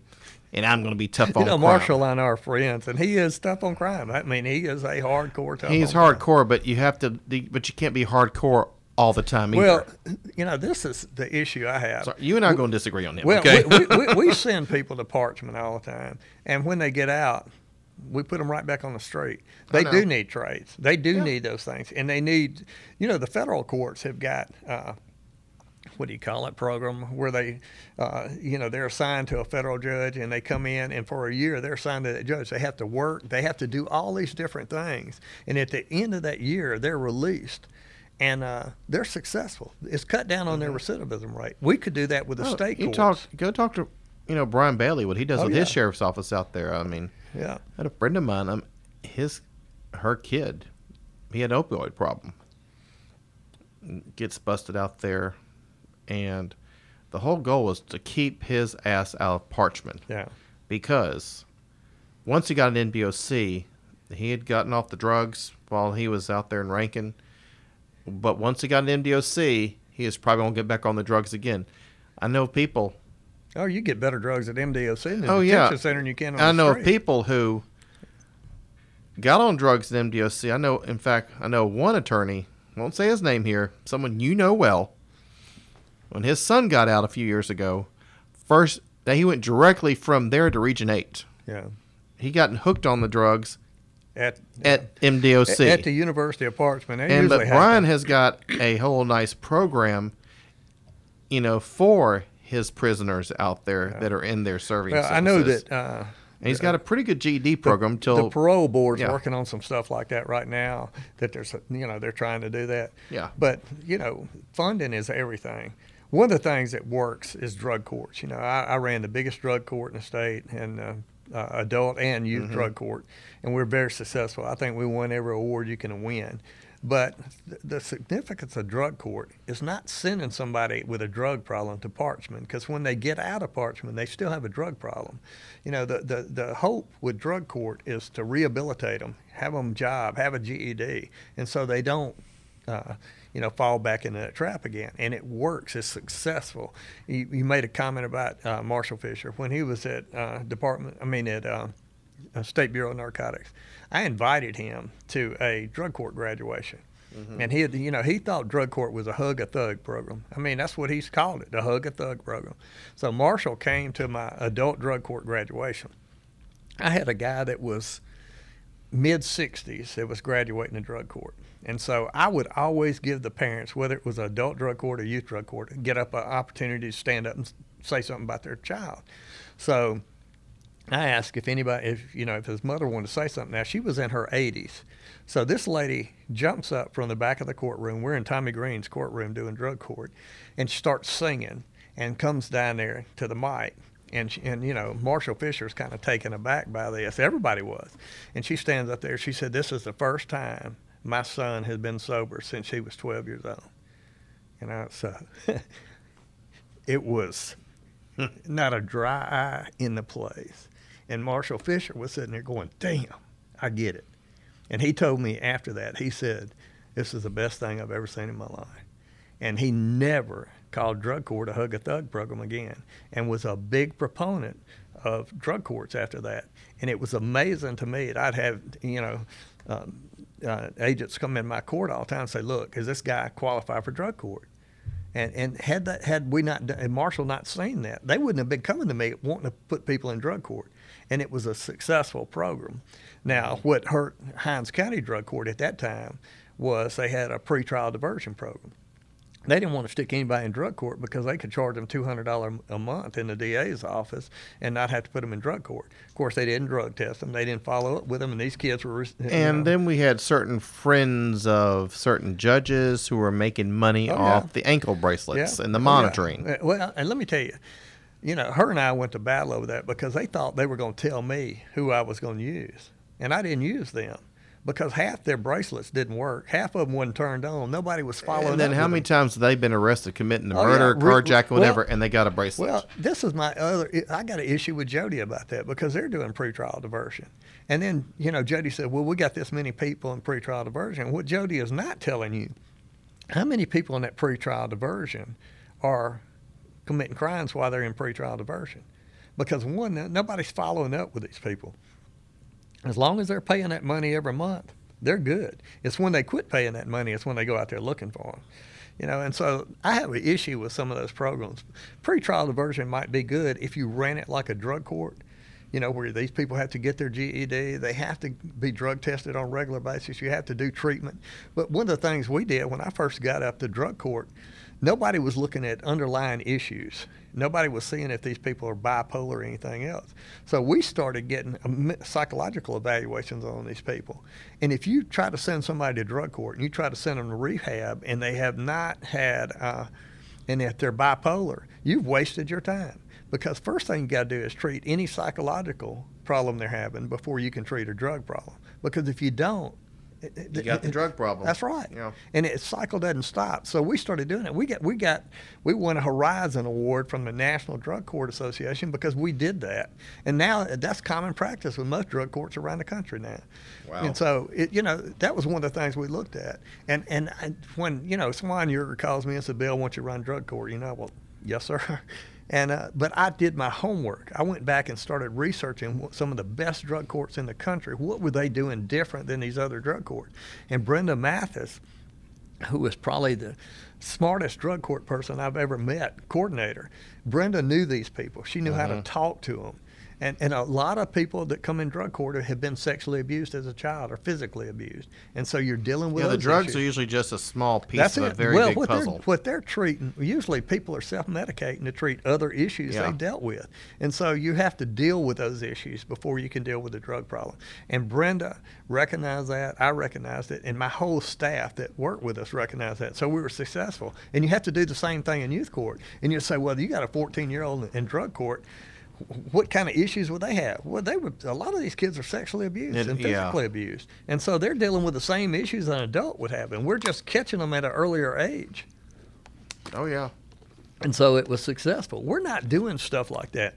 and I'm going to be tough You on know, crime. Marshall and I are friends, and he is tough on crime. I mean, he is a hardcore tough. He's on crime. hardcore, but you have to, but you can't be hardcore all the time either. Well, you know, this is the issue I have. So you and I are going to disagree on him. Well, okay? we, we, we, we send people to Parchman all the time, and when they get out, we put them right back on the street. They do need trades. They do Yeah. need those things, and they need, you know, the federal courts have got. Uh, what do you call it program where they uh, you know they're assigned to a federal judge and they come in and for a year they're assigned to that judge they have to work they have to do all these different things and at the end of that year they're released and uh, they're successful it's cut down on their recidivism rate we could do that with the Oh, state you courts talk, go talk to, you know, Brian Bailey. What he does Oh, with yeah. his sheriff's office out there. I mean, yeah I had a friend of mine. Um, his, her kid, he had an opioid problem. gets busted out there, and the whole goal was to keep his ass out of Parchman. Yeah. because once he got an MDOC, he had gotten off the drugs while he was out there in Rankin. But once he got an MDOC, he is probably going to get back on the drugs again. I know people. Oh, you get better drugs at MDOC than Oh, yeah. detention center than you can on I know people who got on drugs at MDOC. I know, in fact, I know one attorney. Won't say his name here. Someone you know well. When his son got out a few years ago, first that he went directly from there to Region Eight. Yeah. He got hooked on the drugs At at MDOC. at the University of Parchman. And but have Brian has got a whole nice program, you know, for his prisoners out there that are in there serving. Well, I know that uh, And he's got a pretty good GED program the till parole board's Yeah. working on some stuff like that right now. That there's, you know, they're trying to do that. Yeah. But you know, funding is everything. One of the things that works is drug courts. You know, I, I ran the biggest drug court in the state, and uh, uh, adult and youth Mm-hmm. drug court, and we're very successful. I think we won every award you can win. But th- the significance of drug court is not sending somebody with a drug problem to Parchman, because when they get out of Parchman, they still have a drug problem. You know, the, the, the hope with drug court is to rehabilitate them, have them job, have a GED, and so they don't uh, you know, fall back into that trap again. And it works. It's successful. You, you made a comment about uh, Marshall Fisher when he was at uh, Department. I mean, at uh, uh, State Bureau of Narcotics. I invited him to a drug court graduation. And he, had, you know, he thought drug court was a hug a thug program. I mean, that's what he's called it, the hug a thug program. So Marshall came to my adult drug court graduation. I had a guy that was mid 60s that was graduating the drug court. And so I would always give the parents, whether it was adult drug court or youth drug court, get up an opportunity to stand up and say something about their child. So I asked if anybody, if you know, if his mother wanted to say something. Now she was in her 80s, so this lady jumps up from the back of the courtroom. We're in Tomie Green's courtroom doing drug court, and she starts singing and comes down there to the mic. And she, and you know Marshall Fisher's kind of taken aback by this. Everybody was, and she stands up there. She said, "This is the first time my son has been sober since he was 12 years old." You know, so it was not a dry eye in the place. And Marshall Fisher was sitting there going, Damn, I get it. And he told me after that, he said, This is the best thing I've ever seen in my life. And he never called drug court a hug a thug program again and was a big proponent of drug courts after that. And it was amazing to me that I'd have, you know, um, uh, agents come in my court all the time and say, Look, is this guy qualified for drug court? And and had that had we not done- and Marshall not seen that, they wouldn't have been coming to me wanting to put people in drug court. And it was a successful program. Now, what hurt Hinds County Drug Court at that time was they had a pretrial diversion program. They didn't want to stick anybody in drug court because they could charge them two hundred dollars a month in the DA's office and not have to put them in drug court. Of course, they didn't drug test them. They didn't follow up with them, and these kids were. And know, then we had certain friends of certain judges who were making money Oh, yeah. off the ankle bracelets and the Oh, yeah. monitoring. Uh, Well, and let me tell you, you know, her and I went to battle over that because they thought they were going to tell me who I was going to use, and I didn't use them because half their bracelets didn't work. Half of them wasn't turned on. Nobody was following. And then how many them. times have they been arrested committing the Oh, murder, Re- carjacking, well- whatever, and they got a bracelet? Well, this is my other. I got an issue with Jody about that because they're doing pretrial diversion, and then you know Jody said, "Well, we got this many people in pretrial diversion." What Jody is not telling you, how many people in that pretrial diversion are committing crimes while they're in pretrial diversion? Because one, nobody's following up with these people. As long as they're paying that money every month, they're good. It's when they quit paying that money, it's when they go out there looking for them. You know, and so I have an issue with some of those programs. Pretrial diversion might be good if you ran it like a drug court, you know, where these people have to get their GED, they have to be drug tested on a regular basis, you have to do treatment. But one of the things we did when I first got up to drug court, nobody was looking at underlying issues. Nobody was seeing if these people are bipolar or anything else. So we started getting psychological evaluations on these people. And if you try to send somebody to drug court and you try to send them to rehab and they have not had, uh, and if they're bipolar, you've wasted your time. Because first thing you got to do is treat any psychological problem they're having before you can treat a drug problem. Because if you don't, You got the drug problem. That's right. Yeah. And it cycle doesn't stop. So we started doing it. We got we got we won a Horizon Award from the National Drug Court Association because we did that. And now that's common practice with most drug courts around the country now. Wow. And so it, you know that was one of the things we looked at. And and I, when you know Swan Yerger calls me and said, "Bill, won't you run drug court?" You know, well, yes, sir. And uh, but I did my homework. I went back and started researching some of the best drug courts in the country. What were they doing different than these other drug courts? And Brenda Mathis, who was probably the smartest drug court person I've ever met, coordinator. Brenda knew these people. She knew how to talk to them. And, and a lot of people that come in drug court have been sexually abused as a child or physically abused. And so you're dealing with Yeah, the drugs issues. are usually just a small piece That's of it. a very well, big what puzzle. They're, what they're treating, usually people are self medicating to treat other issues Yeah. they dealt with. And so you have to deal with those issues before you can deal with the drug problem. And Brenda recognized that. I recognized it. And my whole staff that worked with us recognized that. So we were successful. And you have to do the same thing in youth court. And you say, well, you got a 14 year old in drug court. What kind of issues would they have? Well, they would. A lot of these kids are sexually abused It- and yeah. physically abused, and so they're dealing with the same issues an adult would have, and we're just catching them at an earlier age. oh yeah. And so it was successful. We're not doing stuff like that.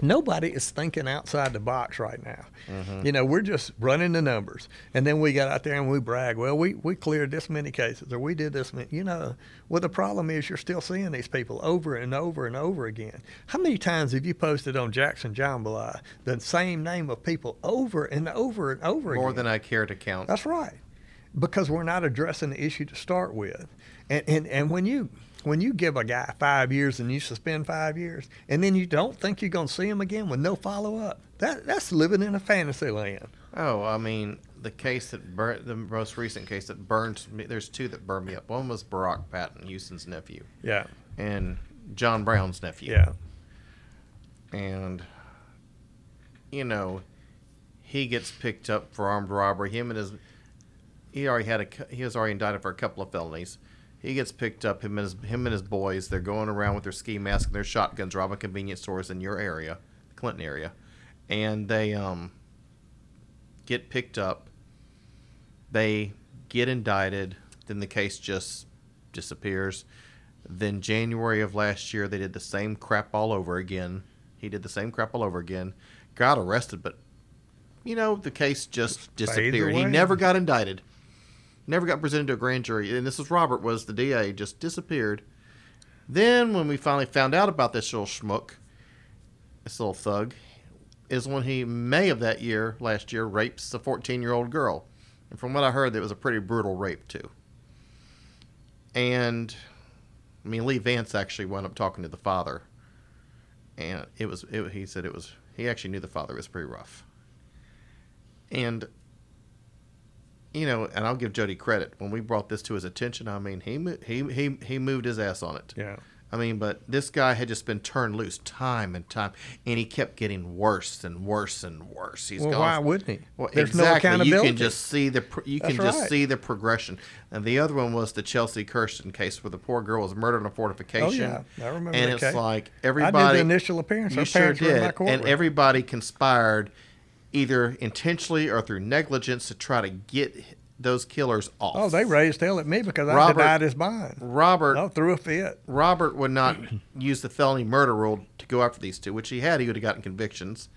Nobody is thinking outside the box right now. Mm-hmm. You know, we're just running the numbers. And then we got out there and we brag, well, we, we cleared this many cases or we did this many. You know, well, the problem is you're still seeing these people over and over and over again. How many times have you posted on Jackson Jambalaya the same name of people over and over and over again? More than I care to count. That's right, because we're not addressing the issue to start with, and and and when you when you give a guy five years and you suspend five years, and then you don't think you're going to see him again with no follow up, that that's living in a fantasy land. Oh, I mean, the case that bur- the most recent case that burned me. There's two that burned me up. One was Barack Patton, Houston's nephew, Yeah, and John Brown's nephew. yeah, and you know he gets picked up for armed robbery him and his he already had a he was already indicted for a couple of felonies he gets picked up him and his him and his boys they're going around with their ski masks and their shotguns robbing convenience stores in your area clinton area and they um get picked up they get indicted then the case just disappears then January of last year, they did the same crap all over again. He did the same crap all over again. Got arrested, but you know the case just disappeared. He never got indicted. Never got presented to a grand jury. And this was Robert was the DA. Just disappeared. Then when we finally found out about this little schmuck, this little thug, is when he May of that year, last year, rapes a 14 year old girl. And from what I heard, it was a pretty brutal rape too. And I mean, Lee Vance actually wound up talking to the father, and it was it, he said it was he actually knew the father was pretty rough. And you know, and I'll give Jody credit when we brought this to his attention. I mean, he he he he moved his ass on it. yeah. I mean, but this guy had just been turned loose time and time, and he kept getting worse and worse and worse. He's Well, gone why wouldn't he? well, There's exactly. no You can just see the you can That's just right. see the progression. And the other one was the Chelsea Kirsten case, where the poor girl was murdered in a fortification. Oh, yeah. I remember And it's case. like I everybody. did the initial appearance. You sure parents were in my did, and everybody conspired, either intentionally or through negligence, to try to get those killers off. Oh, they raised hell at me because I denied his bond. Robert no, threw a fit. Robert would not use the felony murder rule to go after these two, which he had. He would have gotten convictions.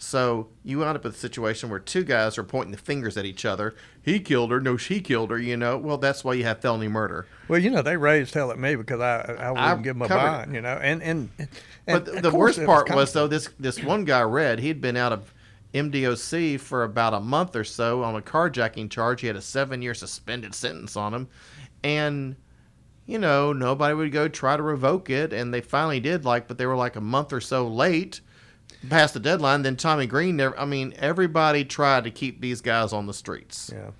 So you wound up with a situation where two guys are pointing the fingers at each other. He killed her. No, she killed her. You know. Well, that's why you have felony murder. Well, you know, they raised hell at me because I I wouldn't I've give them a covered bond, you know, and and. and But the, the worst part was though this this one guy Red he'd been out of MDOC for about a month or so on a carjacking charge. He had a seven year suspended sentence on him, and you know nobody would go try to revoke it, and they finally did. Like, but they were like a month or so late past the deadline. Then Tomie Green never. I mean, everybody tried to keep these guys on the streets. Yeah.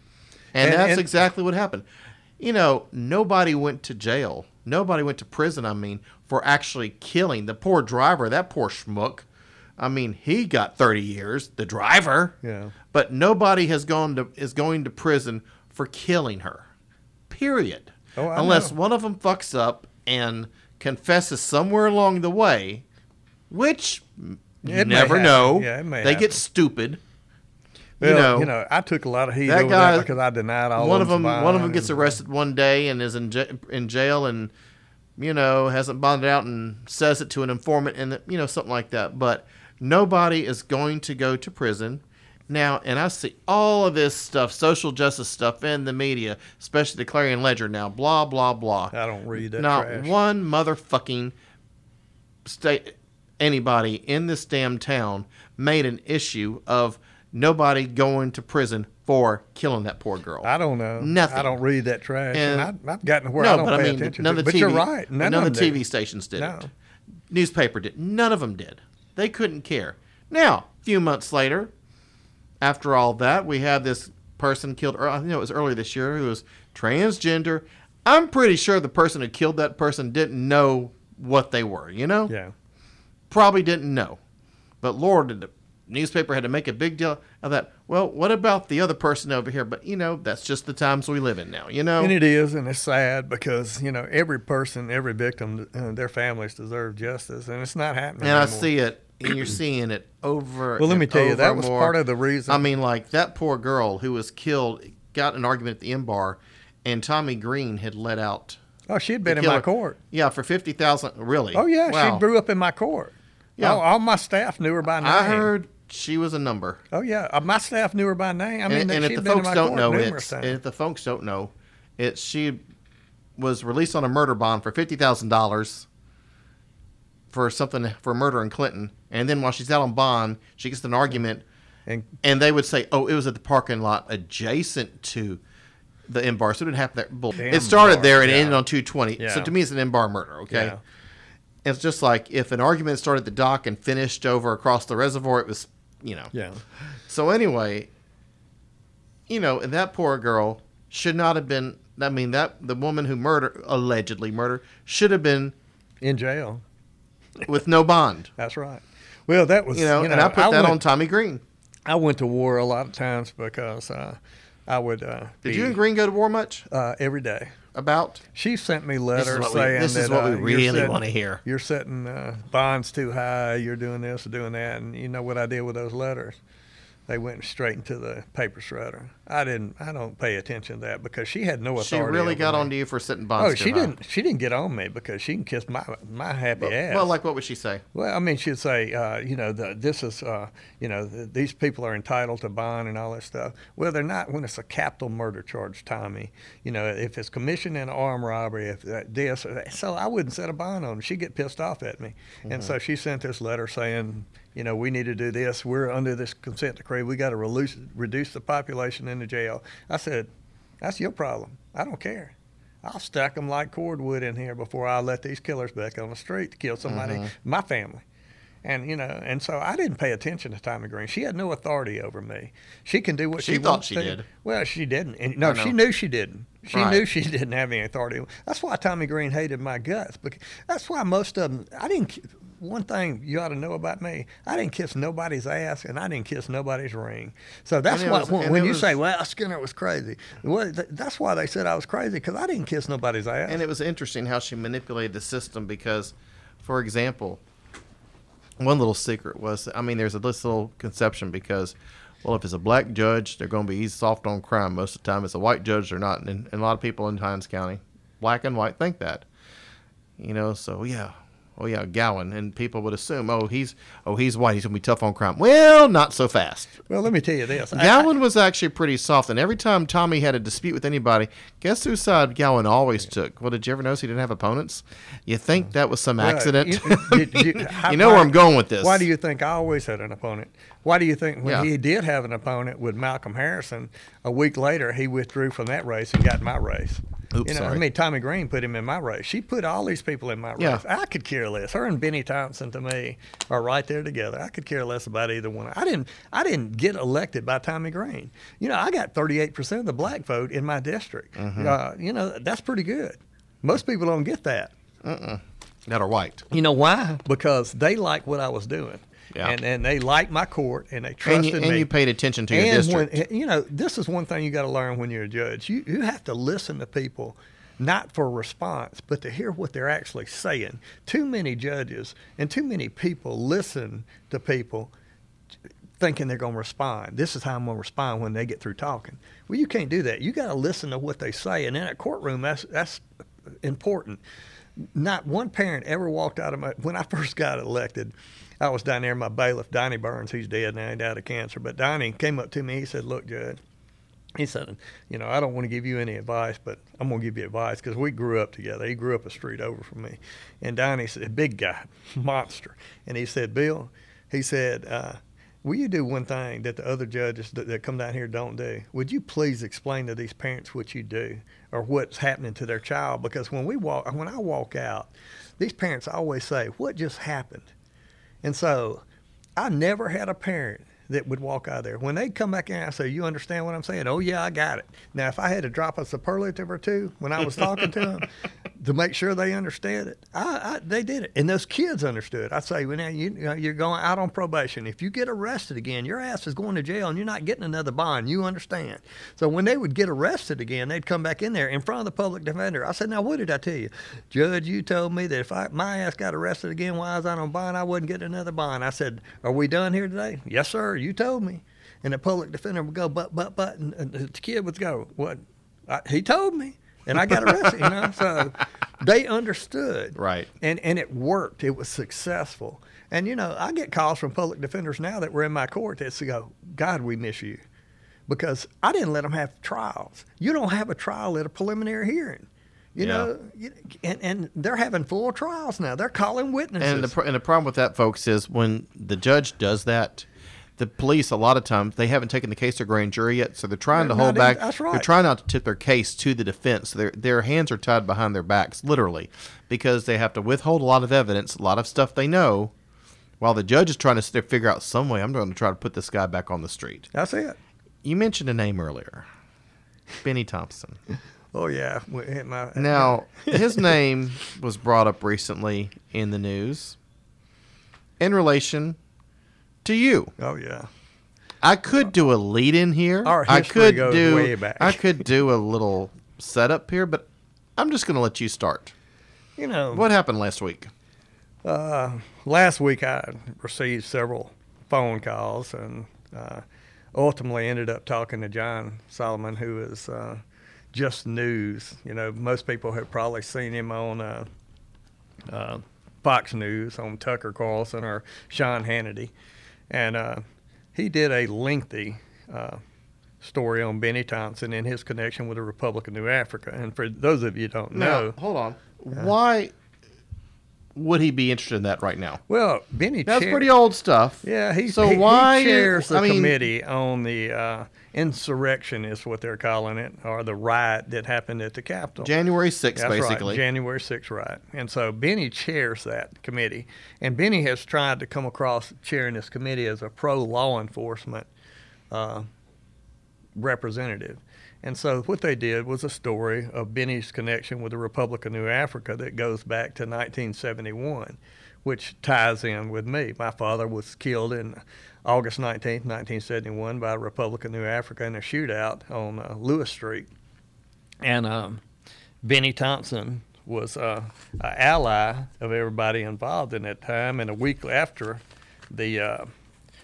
And, And- that's and- exactly what happened. You know, nobody went to jail. Nobody went to prison, I mean, for actually killing the poor driver, that poor schmuck. I mean, he got 30 years, the driver. Yeah. But nobody has gone to is going to prison for killing her. Period. Oh, I Unless know. one of them fucks up and confesses somewhere along the way, which you It never know. Yeah, it may they happen. get stupid. Well, you know, you know, I took a lot of heat that over guy- that because I denied all one of them, one of them gets arrested one day and is in in jail and you know hasn't bonded out and says it to an informant and you know something like that. But nobody is going to go to prison now. And I see all of this stuff, social justice stuff in the media, especially the Clarion Ledger now. Blah blah blah. I don't read that Not trash. one motherfucking state anybody in this damn town made an issue of nobody going to prison for killing that poor girl. I don't know. Nothing. I don't read that trash, and, And- I, I've gotten to where no, I don't but pay I mean, attention none to. it. But TV, you're right. None, none of of the TV do. stations did No. it. Newspaper did. None of them did. They couldn't care. Now, a few months later, after all that, we had this person killed. Or I think it was earlier this year who was transgender. I'm pretty sure the person who killed that person didn't know what they were. You know, Yeah. probably didn't know. But Lord, the newspaper had to make a big deal of that. Well, what about the other person over here? But you know, that's just the times we live in now. You know, And it is, and it's sad because you know every person, every victim, uh, their families deserve justice, and it's not happening. And I see it, and you're seeing it over. Well, let me tell you, that was more. part of the reason. I mean, like that poor girl who was killed got an argument at the M bar, and Tomie Green had let out. oh, she had been in my court. Yeah, for fifty thousand. Really? Oh yeah, Wow. she grew up in my court. Yeah. all, all my staff knew her by name. I heard she was a number. Oh yeah, uh, my staff knew her by name. I mean, and, and she'd if the folks don't know, times. and if the folks don't know, it's she was released on a murder bond for fifty thousand dollars for something for murder in Clinton, and then while she's out on bond, she gets an argument, And and they would say, "Oh, it was at the parking lot adjacent to." The M bar, so it didn't happen there. Bull- It started M-bar, there and yeah. ended on 220. So to me, it's an M bar murder. Okay, Yeah. it's just like if an argument started at the dock and finished over across the reservoir, it was, you know, yeah, so anyway, you know, and that poor girl should not have been. I mean, that the woman who murdered, allegedly murdered, should have been in jail. With no bond. That's right. Well, that was You know, and I put that went, on Tomie Green. I went to war a lot of times because uh, I would. Uh, Did be, you and Green go to war much? uh, every day? About She sent me this letters is what we, saying this is what uh, we really setting- want to hear. You're setting uh, bonds too high. You're doing this doing that, and you know what I did with those letters? They went straight into the paper shredder. I didn't. I don't pay attention to that because she had no authority. She really got me. on to you for sitting bonds. Oh, she high. didn't. She didn't get on me because she can kiss my my happy ass. Well, like what would she say? Well, I mean, she'd say, uh, you know, the, this is, uh, you know, th these people are entitled to bond and all that stuff. Well, they're not when it's a capital murder charge, Tomie. You know, if it's commission in armed robbery, if this, so I wouldn't set a bond on them. She'd get pissed off at me, and so she sent this letter saying, you know, we need to do this. We're under this consent decree. We got to reduce reduce the population in the jail. I said, that's your problem. I don't care. I'll stack them like cordwood in here before I let these killers back on the street to kill somebody, mm-hmm. my family. And you know, and so I didn't pay attention to Tomie Green. She had no authority over me. She can do what She she, thought wants she to. did. Well, she didn't. And no, she knew she didn't. She Right. knew she didn't have any authority. That's why Tomie Green hated my guts. Because that's why most of them. I didn't. One thing you ought to know about me: I didn't kiss nobody's ass, and I didn't kiss nobody's ring. So that's why was- when, when you was- say, "Well, Skinner was crazy," well, th- that's why they said I was crazy because I didn't kiss nobody's ass. And it was interesting how she manipulated the system because, for example, one little secret was I mean, there's a little conception because, well, if it's a black judge, they're going to be easy soft on crime. Most of the time, If it's a white judge, they're not. And, and a lot of people in Hinds County, black and white, think that. You know, so yeah. Oh yeah, Gowan, and people would assume, oh he's, oh he's white, he's gonna be tough on crime. Well, not so fast. well, let me tell you this: I- Gowan was actually pretty soft, and every time Tomie had a dispute with anybody, guess whose side Gowan always took? Well, did you ever notice he didn't have opponents? You think that was some Well, accident? you- did you- how- You know where I'm going with this. Why do you think I always had an opponent? Why do you think when Yeah. he did have an opponent with Malcolm Harrison, a week later he withdrew from that race and got my race? Oops, you know, sorry. I mean, Tomie Green put him in my race. She put all these people in my Yeah. race. I could care less. Her and Bennie Thompson to me are right there together. I could care less about either one. I didn't. I didn't get elected by Tomie Green. You know, I got 38 percent of the black vote in my district. Mm-hmm. Uh, you know, that's pretty good. Most people don't get that. that are white? You know why? Because they like what I was doing. Yeah. And and they liked my court and they And trusted you, me. and you paid attention to your and district. when you know, this is one thing you got to learn when you're a judge. You you have to listen to people, not for response, but to hear what they're actually saying. Too many judges and too many people listen to people thinking they're going to respond. This is how I'm going to respond when they get through talking. Well, you can't do that. You got to listen to what they say, and in a courtroom, that's that's important. Not one parent ever walked out of my when I first got elected. I was down there, my bailiff, Donnie Burns, he's dead now, he died of cancer. But Donnie came up to me, he said, Look, Judge, he said, You know, I don't want to give you any advice, but I'm going to give you advice because we grew up together. He grew up a street over from me. And Donnie said, big guy, monster. And he said, Bill, he said, uh, Will you do one thing that the other judges that, that come down here don't do? Would you please explain to these parents what you do or what's happening to their child? Because when we walk, when I walk out, these parents always say, "What just happened?" And so, I never had a parent that would walk out of there. When they come back in, I say, "You understand what I'm saying?" Oh yeah, I got it. Now, if I had to drop a superlative or two when I was talking to them to make sure they understand it, I, I, they did it, and those kids understood. I say, "Well, now you, you know, you're going out on probation. If you get arrested again, your ass is going to jail, and you're not getting another bond. You understand?" So when they would get arrested again, they'd come back in there in front of the public defender. I said, "Now, what did I tell you, Judge? You told me that if I, my ass got arrested again while I was out on bond, I wouldn't get another bond." I said, "Are we done here today?" Yes, sir. You told me. And the public defender would go, but, but, but, and, and the kid would go, what? I, he told me. And I got arrested, you know? So they understood. Right. And, and it worked. It was successful. And, you know, I get calls from public defenders now that were in my court that go, God, we miss you. Because I didn't let them have trials. You don't have a trial at a preliminary hearing. You Yeah. know, and, and they're having full trials now. They're calling witnesses. And the, and the problem with that, folks, is when the judge does that, the police a lot of times they haven't taken the case to grand jury yet, so they're trying to They're hold not in- back. that's right. They're trying not to tip their case to the defense. Their their hands are tied behind their backs, literally, because they have to withhold a lot of evidence, a lot of stuff they know, while the judge is trying to sit there, figure out some way. I'm going to try to put this guy back on the street. That's it. You mentioned a name earlier, Bennie Thompson. Oh, yeah. We- hit my- Now, his name was brought up recently in the news in relation to you. Oh, yeah. I could do a lead in here. Our I could goes do way back. I could do a little setup here, but I'm just going to let you start. You know, What happened last week? Uh, last week I received several phone calls and uh, ultimately ended up talking to John Solomon, who is uh, just news. You know, most people have probably seen him on uh, uh, Fox News, on Tucker Carlson or Sean Hannity. And uh, he did a lengthy uh, story on Bennie Thompson and his connection with the Republic of New Africa. And for those of you who don't know, hold on. Why would he be interested in that right now? well, Bennie That's chair- pretty old stuff. Yeah, he, So he, why he chairs the I mean- committee on the uh, insurrection, is what they're calling it, or the riot that happened at the Capitol. January 6th, That's basically. right, January 6th riot. And so Bennie chairs that committee, and Bennie has tried to come across chairing this committee as a pro law enforcement uh, representative. And so what they did was a story of Bennie's connection with the Republic of New Africa that goes back to 1971, which ties in with me. My father was killed in August 19th, 1971 by Republic of New Africa in a shootout on uh, Lewis Street. And um, Bennie Thompson was uh, an ally of everybody involved in that time. And a week after the uh,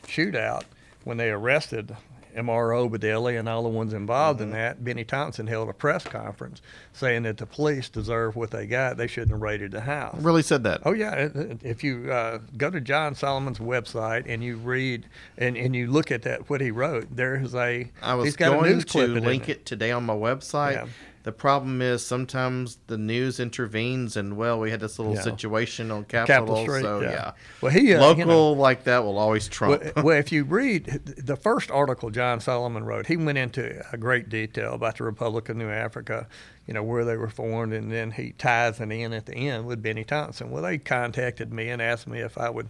shootout, when they arrested Imari Obadele and all the ones involved in that, Bennie Thompson held a press conference saying that the police deserve what they got. They shouldn't have raided the house. Really said that. Oh yeah, if you uh, go to John Solomon's website and you read and, and you look at that what he wrote, there's a I was he's got a going news to clip in link it. it today on my website. Yeah. The problem is sometimes the news intervenes, and well, we had this little Yeah. situation on Capitol, Capitol Street. so yeah. yeah. Well, he uh, Local you know, like that will always trump. well, well, if you read the first article John Solomon wrote, he went into a great detail about the Republic of New Africa, you know, where they were formed, and then he ties it in at the end with Benny Thompson. Well, they contacted me and asked me if I would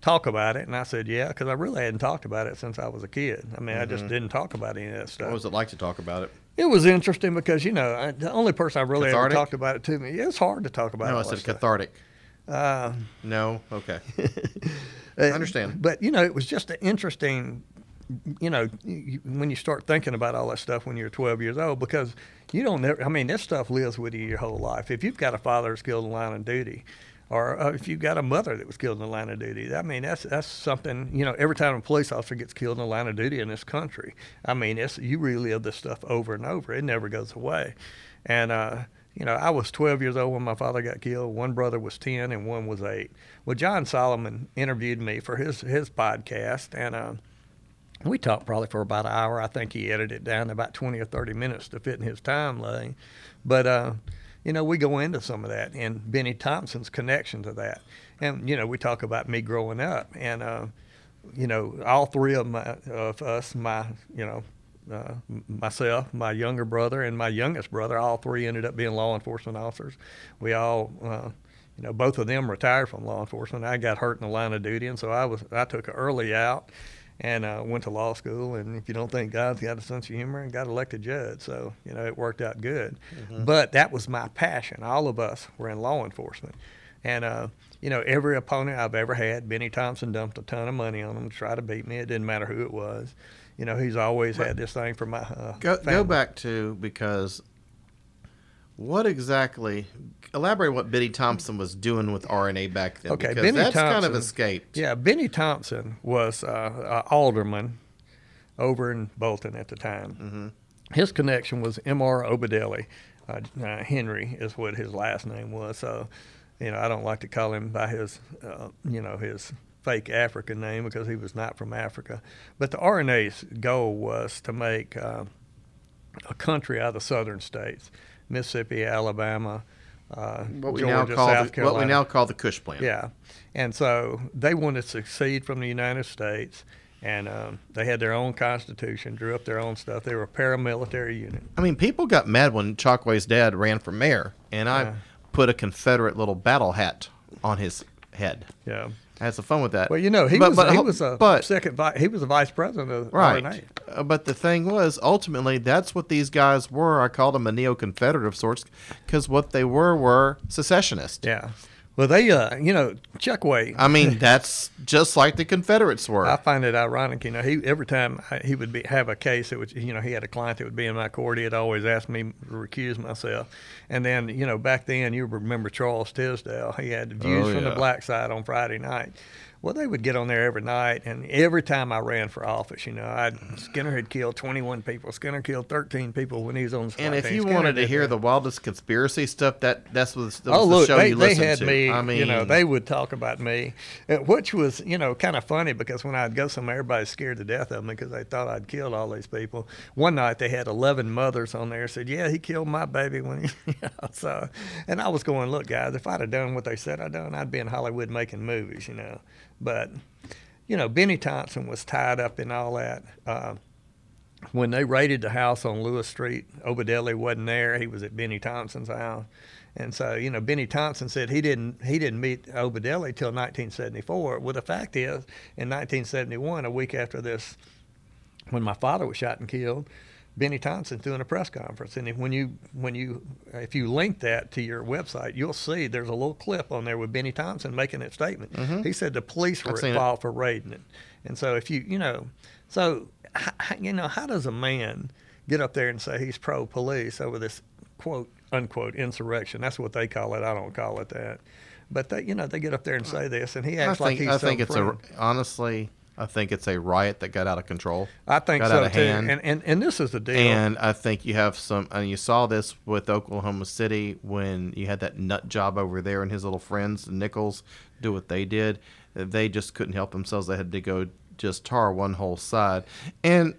talk about it, and I said, yeah, because I really hadn't talked about it since I was a kid. I mean, I just didn't talk about any of that stuff. what was it like to talk about it? It was interesting because, you know, I, the only person I really ever talked about it to me, it's hard to talk about No, all I said stuff. cathartic. Uh, No, okay. I understand. But you know, it was just an interesting. You know, when you start thinking about all that stuff when you're 12 years old, because you don't never. I mean, this stuff lives with you your whole life. If you've got a father that's killed in the line of duty, or uh, if you've got a mother that was killed in the line of duty. I mean, that's that's something you know. Every time a police officer gets killed in the line of duty in this country, I mean, it's you relive this stuff over and over. It never goes away. And uh, you know, I was 12 years old when my father got killed. One brother was 10, and one was eight. Well, John Solomon interviewed me for his his podcast, and. Uh, we talked probably for about an hour. I think he edited it down to about 20 or 30 minutes to fit in his time lane. But, uh, you know, we go into some of that and Bennie Thompson's connection to that. And, you know, we talk about me growing up. And, uh, you know, all three of, my, of us, my, you know, uh, myself, my younger brother, and my youngest brother, all three ended up being law enforcement officers. We all, uh, you know, both of them retired from law enforcement. I got hurt in the line of duty, and so I was I took an early out and uh, went to law school. And if you don't think God's got a sense of humor, and got elected judge. So you know it worked out good. Mm-hmm. But that was my passion. All of us were in law enforcement, and uh, you know every opponent I've ever had, Bennie Thompson dumped a ton of money on him to try to beat me. It didn't matter who it was. You know he's always had this thing for my uh, go, go back to because what exactly? Elaborate what Bennie Thompson was doing with RNA back then. Okay, because Bennie that's Thompson, kind of escaped. Yeah, Bennie Thompson was uh, alderman over in Bolton at the time. Mm-hmm. His connection was Imari Obadele. Uh, uh, Henry is what his last name was. So, you know, I don't like to call him by his, uh, you know, his fake African name because he was not from Africa. But the RNA's goal was to make uh, a country out of the southern states. Mississippi, Alabama, uh, what we Georgia, now call South the, Carolina. what we now call the Kush Plan. Yeah, and so they wanted to succeed from the United States, and um, they had their own constitution, drew up their own stuff. They were a paramilitary unit. I mean, people got mad when Chokwe's dad ran for mayor, and I Yeah. put a Confederate little battle hat on his head. Yeah. I had some fun with that. Well, you know, he But- was but he was a but second. Vi- he was a vice president of the Right. RNA. Uh, but the thing was, ultimately, that's what these guys were. I called them a neo Confederate of sorts because what they were were secessionists. Yeah. Well, they, uh, you know, Chokwe. I mean, that's just like the Confederates were. I find it ironic, you know. He every time I, he would be, have a case, it would, you know, he had a client that would be in my court. He'd always ask me to recuse myself, and then, you know, back then you remember Charles Tisdale. He had the views Oh, from the black side on Friday night. Well, they would get on there every night, and every time I ran for office, you know, I'd, Skinner had killed 21 people. Skinner killed 13 people when he was on the and if you Skinner wanted to hear that. the wildest conspiracy stuff, that that's what that was Oh the look, show they, you they listened had to. me. I mean, you know, they would talk about me, uh, which was you know kind of funny because when I'd go somewhere, everybody's scared to death of me because they thought I'd killed all these people. One night they had eleven mothers on there said, "Yeah, he killed my baby." When he, you know, so, and I was going, "Look, guys, if I'd have done what they said I done, I'd be in Hollywood making movies," you know. But you know, Bennie Thompson was tied up in all that. Uh, when they raided the house on Lewis Street, Obadele wasn't there. He was at Bennie Thompson's house. And so, you know, Bennie Thompson said he didn't he didn't meet Obadele till 1974. Well, the fact is, in 1971, a week after this, when my father was shot and killed, Bennie Thompson doing a press conference. And if, when you when you if you link that to your website, you'll see there's a little clip on there with Bennie Thompson making that statement. Mm-hmm. He said the police were fault for raiding it. And so if you you know, so you know, how does a man get up there and say he's pro police over this quote unquote insurrection? That's what they call it. I don't call it that. But they, you know, they get up there and uh, say this, and he I acts like he's I think it's friend. a honestly, I think it's a riot that got out of control. I think got so too. hand. And, and and this is the deal. And I think you have some, and you saw this with Oklahoma City when you had that nut job over there and his little friends, the Nichols, do what they did. They just couldn't help themselves. They had to go just tar one whole side. And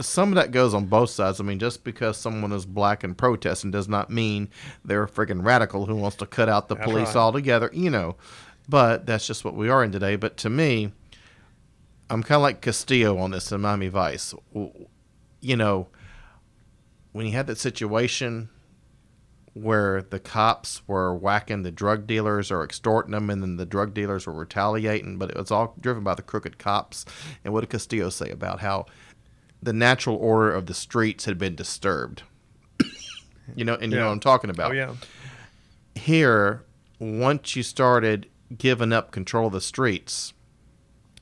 some of that goes on both sides. I mean, just because someone is black and protesting does not mean they're a freaking radical who wants to cut out the That's police right. altogether, you know. But that's just what we are in today. But to me, I'm kind of like Castillo on this in Miami Vice. You know, when you had that situation where the cops were whacking the drug dealers or extorting them, and then the drug dealers were retaliating, but it was all driven by the crooked cops. And what did Castillo say about how the natural order of the streets had been disturbed? you know, and you know what I'm talking about oh yeah. here, once you started giving up control of the streets,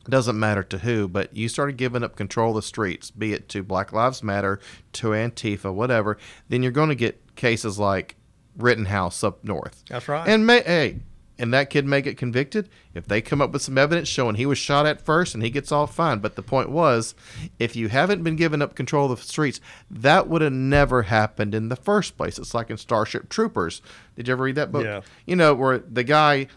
doesn't matter to who, but you started giving up control of the streets, be it to Black Lives Matter, to Antifa, whatever, then you're going to get cases like Rittenhouse up north. That's right. And may, hey, and that kid may get convicted, if they come up with some evidence showing he was shot at first and he gets off fine. But the point was, if you haven't been given up control of the streets, that would have never happened in the first place. It's like in Starship Troopers. Did you ever read that book? Yeah. You know, where the guy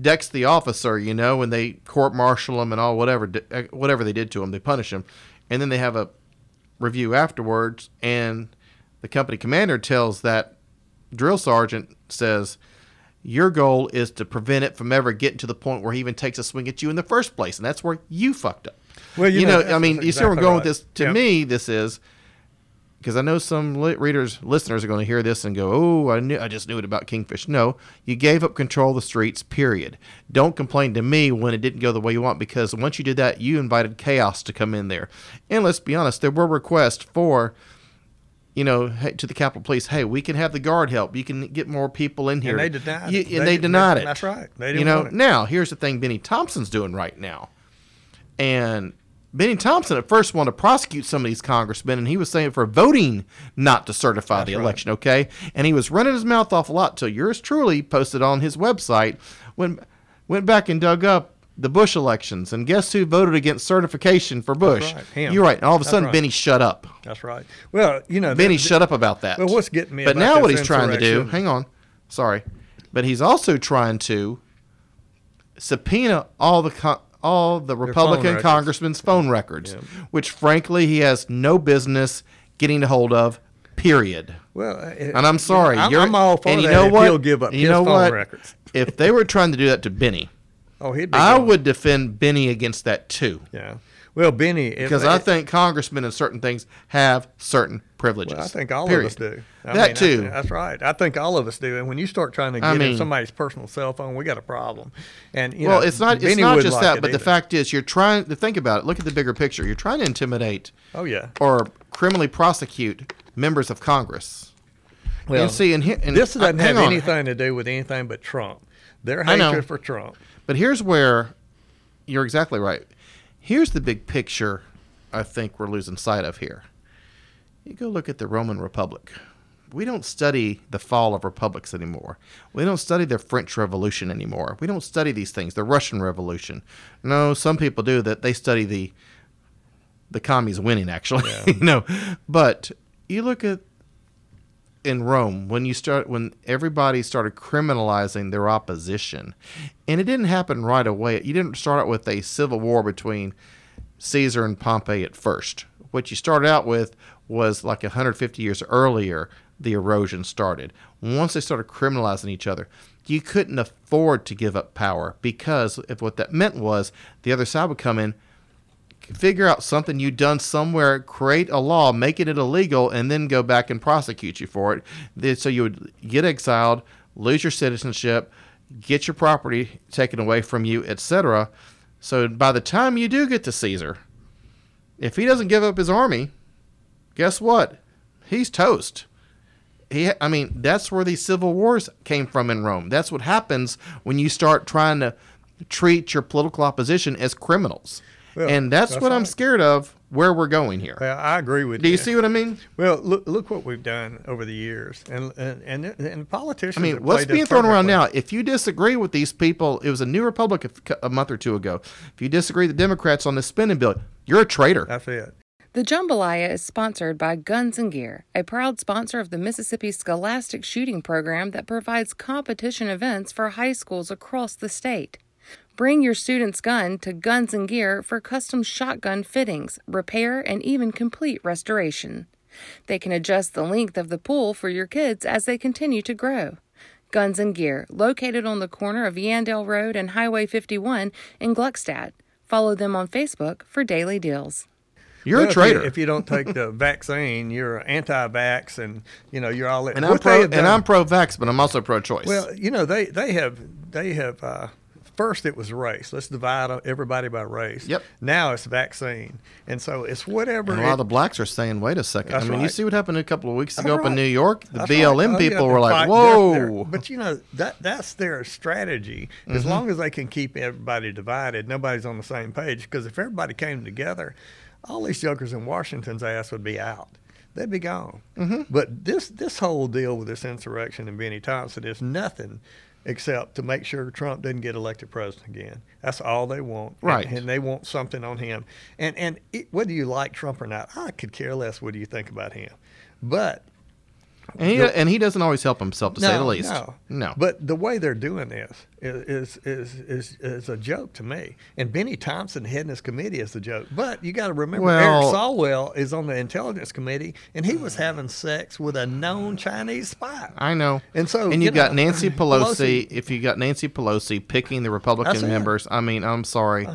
decks the officer, you know, and they court martial him and all whatever uh, whatever they did to him, they punish him, and then they have a review afterwards, and the company commander tells that drill sergeant says your goal is to prevent it from ever getting to the point where he even takes a swing at you in the first place, and that's where you fucked up. Well, you you, know, know, I mean, you see where I'm going right. with this. To Yep. me, this is because I know some li- readers, listeners are going to hear this and go, "Oh, I knew, I just knew it about Kingfish." No, you gave up control of the streets. Period. Don't complain to me when it didn't go the way you want, because once you did that, you invited chaos to come in there. And let's be honest, there were requests for, you know, hey, to the Capitol Police, "Hey, we can have the guard help. You can get more people in here." And they denied You- it. and They- they, they- denied it. that's right. They didn't know, want it. now here's the thing: Bennie Thompson's doing right now, and Bennie Thompson at first wanted to prosecute some of these congressmen, and he was saying for voting not to certify the right. election, okay? And he was running his mouth off a lot till yours truly posted on his website when went back and dug up the Bush elections, and guess who voted against certification for Bush? right, him. You're right. And all of a sudden, right. Bennie shut up. That's right. Well, you know, Bennie th- shut up about that. Well, what's getting me But now what he's trying to do, hang on, sorry, but he's also trying to subpoena all the co- all the Republican records. congressmen's phone records, which frankly he has no business getting a hold of. Period. Well, uh, And I'm sorry, I'm, you're, I'm all for and that. you know if what? He'll give up you his know phone what? records. if they were trying to do that to Bennie, Oh, he'd be. I gone. would defend Bennie against that too. Yeah. Well, Bennie, Because I think congressmen in certain things have certain privileges. Well, I think all Period. of us do. I that mean, I- too. that's right. I think all of us do. And when you start trying to I get mean- in somebody's personal cell phone, we got a problem. And you well, know, it's not. It's not just like that, but the fact is, you're trying to think about it. Look at the bigger picture. You're trying to intimidate Oh yeah. or criminally prosecute members of Congress. Well, and see, and, and this doesn't have on. anything to do with anything but Trump. Their I hatred for Trump. But here's where you're exactly right. Here's the big picture. I think we're losing sight of here. You go look at the Roman Republic. We don't study the fall of republics anymore. We don't study the French Revolution anymore. We don't study these things. The Russian Revolution. No, some people do that. They study the the commies winning actually. you know, but you look at in Rome when you start when everybody started criminalizing their opposition, and it didn't happen right away. You didn't start out with a civil war between Caesar and Pompey at first. What you started out with was like 150 years earlier. The erosion started once they started criminalizing each other. You couldn't afford to give up power because if what that meant was the other side would come in, figure out something you'd done somewhere, create a law, making it illegal, and then go back and prosecute you for it. So you would get exiled, lose your citizenship, get your property taken away from you, etc. So by the time you do get to Caesar, if he doesn't give up his army, guess what? He's toast. He, I mean, that's where these civil wars came from in Rome. That's what happens when you start trying to treat your political opposition as criminals. Well, and that's, that's what I'm scared of where we're going here. Well, I agree with Do you. Do you see what I mean? Well, look look what we've done over the years, and and and, and politicians. I mean, what's being thrown around now? If you disagree with these people, it was a New Republic a, a month or two ago. If you disagree with the Democrats on the spending bill, you're a traitor. That's it. The Jambalaya is sponsored by Guns and Gear, a proud sponsor of the Mississippi Scholastic Shooting Program that provides competition events for high schools across the state. Bring your student's gun to Guns and Gear for custom shotgun fittings, repair, and even complete restoration. They can adjust the length of the pull for your kids as they continue to grow. Guns and Gear, located on the corner of Yandell Road and Highway 51 in Gluckstadt. Follow them on Facebook for daily deals. You're Well, a if you- traitor. If you, don't take the vaccine, you're anti-vax, and you know you're all. and I'm pro and I'm pro-vax, but I'm also pro-choice. Well, you know they they have they have. Uh, First, it was race. Let's divide everybody by race. Yep. Now it's vaccine, and so it's whatever. And a lot it- of the blacks are saying, "Wait a second. I mean, you see what happened a couple of weeks ago up in. New York? The That's BLM right. Oh, yeah, people were like, "Whoa!" they're- they're- But you know that that's their strategy. As Mm-hmm. long as they can keep everybody divided, nobody's on the same page. Because if everybody came together, all these jokers in Washington's ass would be out. They'd be gone. Mm-hmm. But this this whole deal with this insurrection and Bennie Thompson is nothing except to make sure Trump doesn't get elected president again. That's all they want. And- Right. And, they want something on him. And and it, whether you like Trump or not, I could care less what you think about him. But And he, and he doesn't always help himself, to say the least. no, No. But the way they're doing this is is, is is is a joke to me. And Bennie Thompson heading this committee is a joke. But you got to remember, Eric Well- Swalwell is on the intelligence committee, and he was having sex with a known Chinese spy. I know. And so, and you you've got know, Nancy Pelosi, Pelosi- If you got Nancy Pelosi picking the Republican it. Uh. members, I mean, I'm sorry.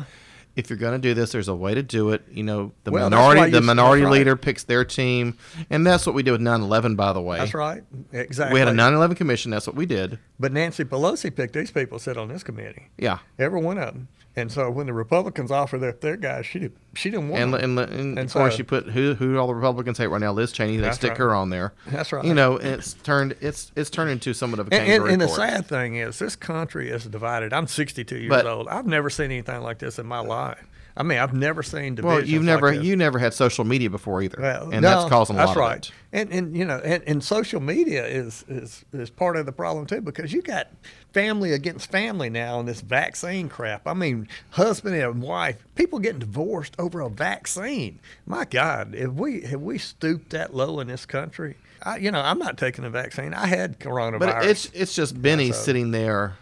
If you're going to do this, there's a way to do it. You know, the Well, minority, the minority right. leader picks their team, and that's what we did with 9/11. By the way, That's right. Exactly. We had a 9/11 commission. That's what we did. But Nancy Pelosi picked these people to sit on this committee. Yeah. Every one of them. And so when the Republicans offered their, their guys, she she didn't want And, and, and, And of course, so- you put who who all the Republicans hate right now, Liz Cheney. They stick right. her on there. That's right. You know, it's turned it's it's turned into somewhat of a And, kangaroo and, and the sad thing is, this country is divided. I'm 62 years But- old. I've never seen anything like this in my life. I mean, I've never seen divisions. well, you've never like you never had social media before either, Well, and no, that's causing a that's lot right. of it. And and you know, and, and social media is, is is part of the problem too because you got family against family now in this vaccine crap. I mean, husband and wife, people getting divorced over a vaccine. My God, if we have we stooped that low in this country, I, you know, I'm not taking a vaccine. I had coronavirus. But it's it's just Bennie so- sitting there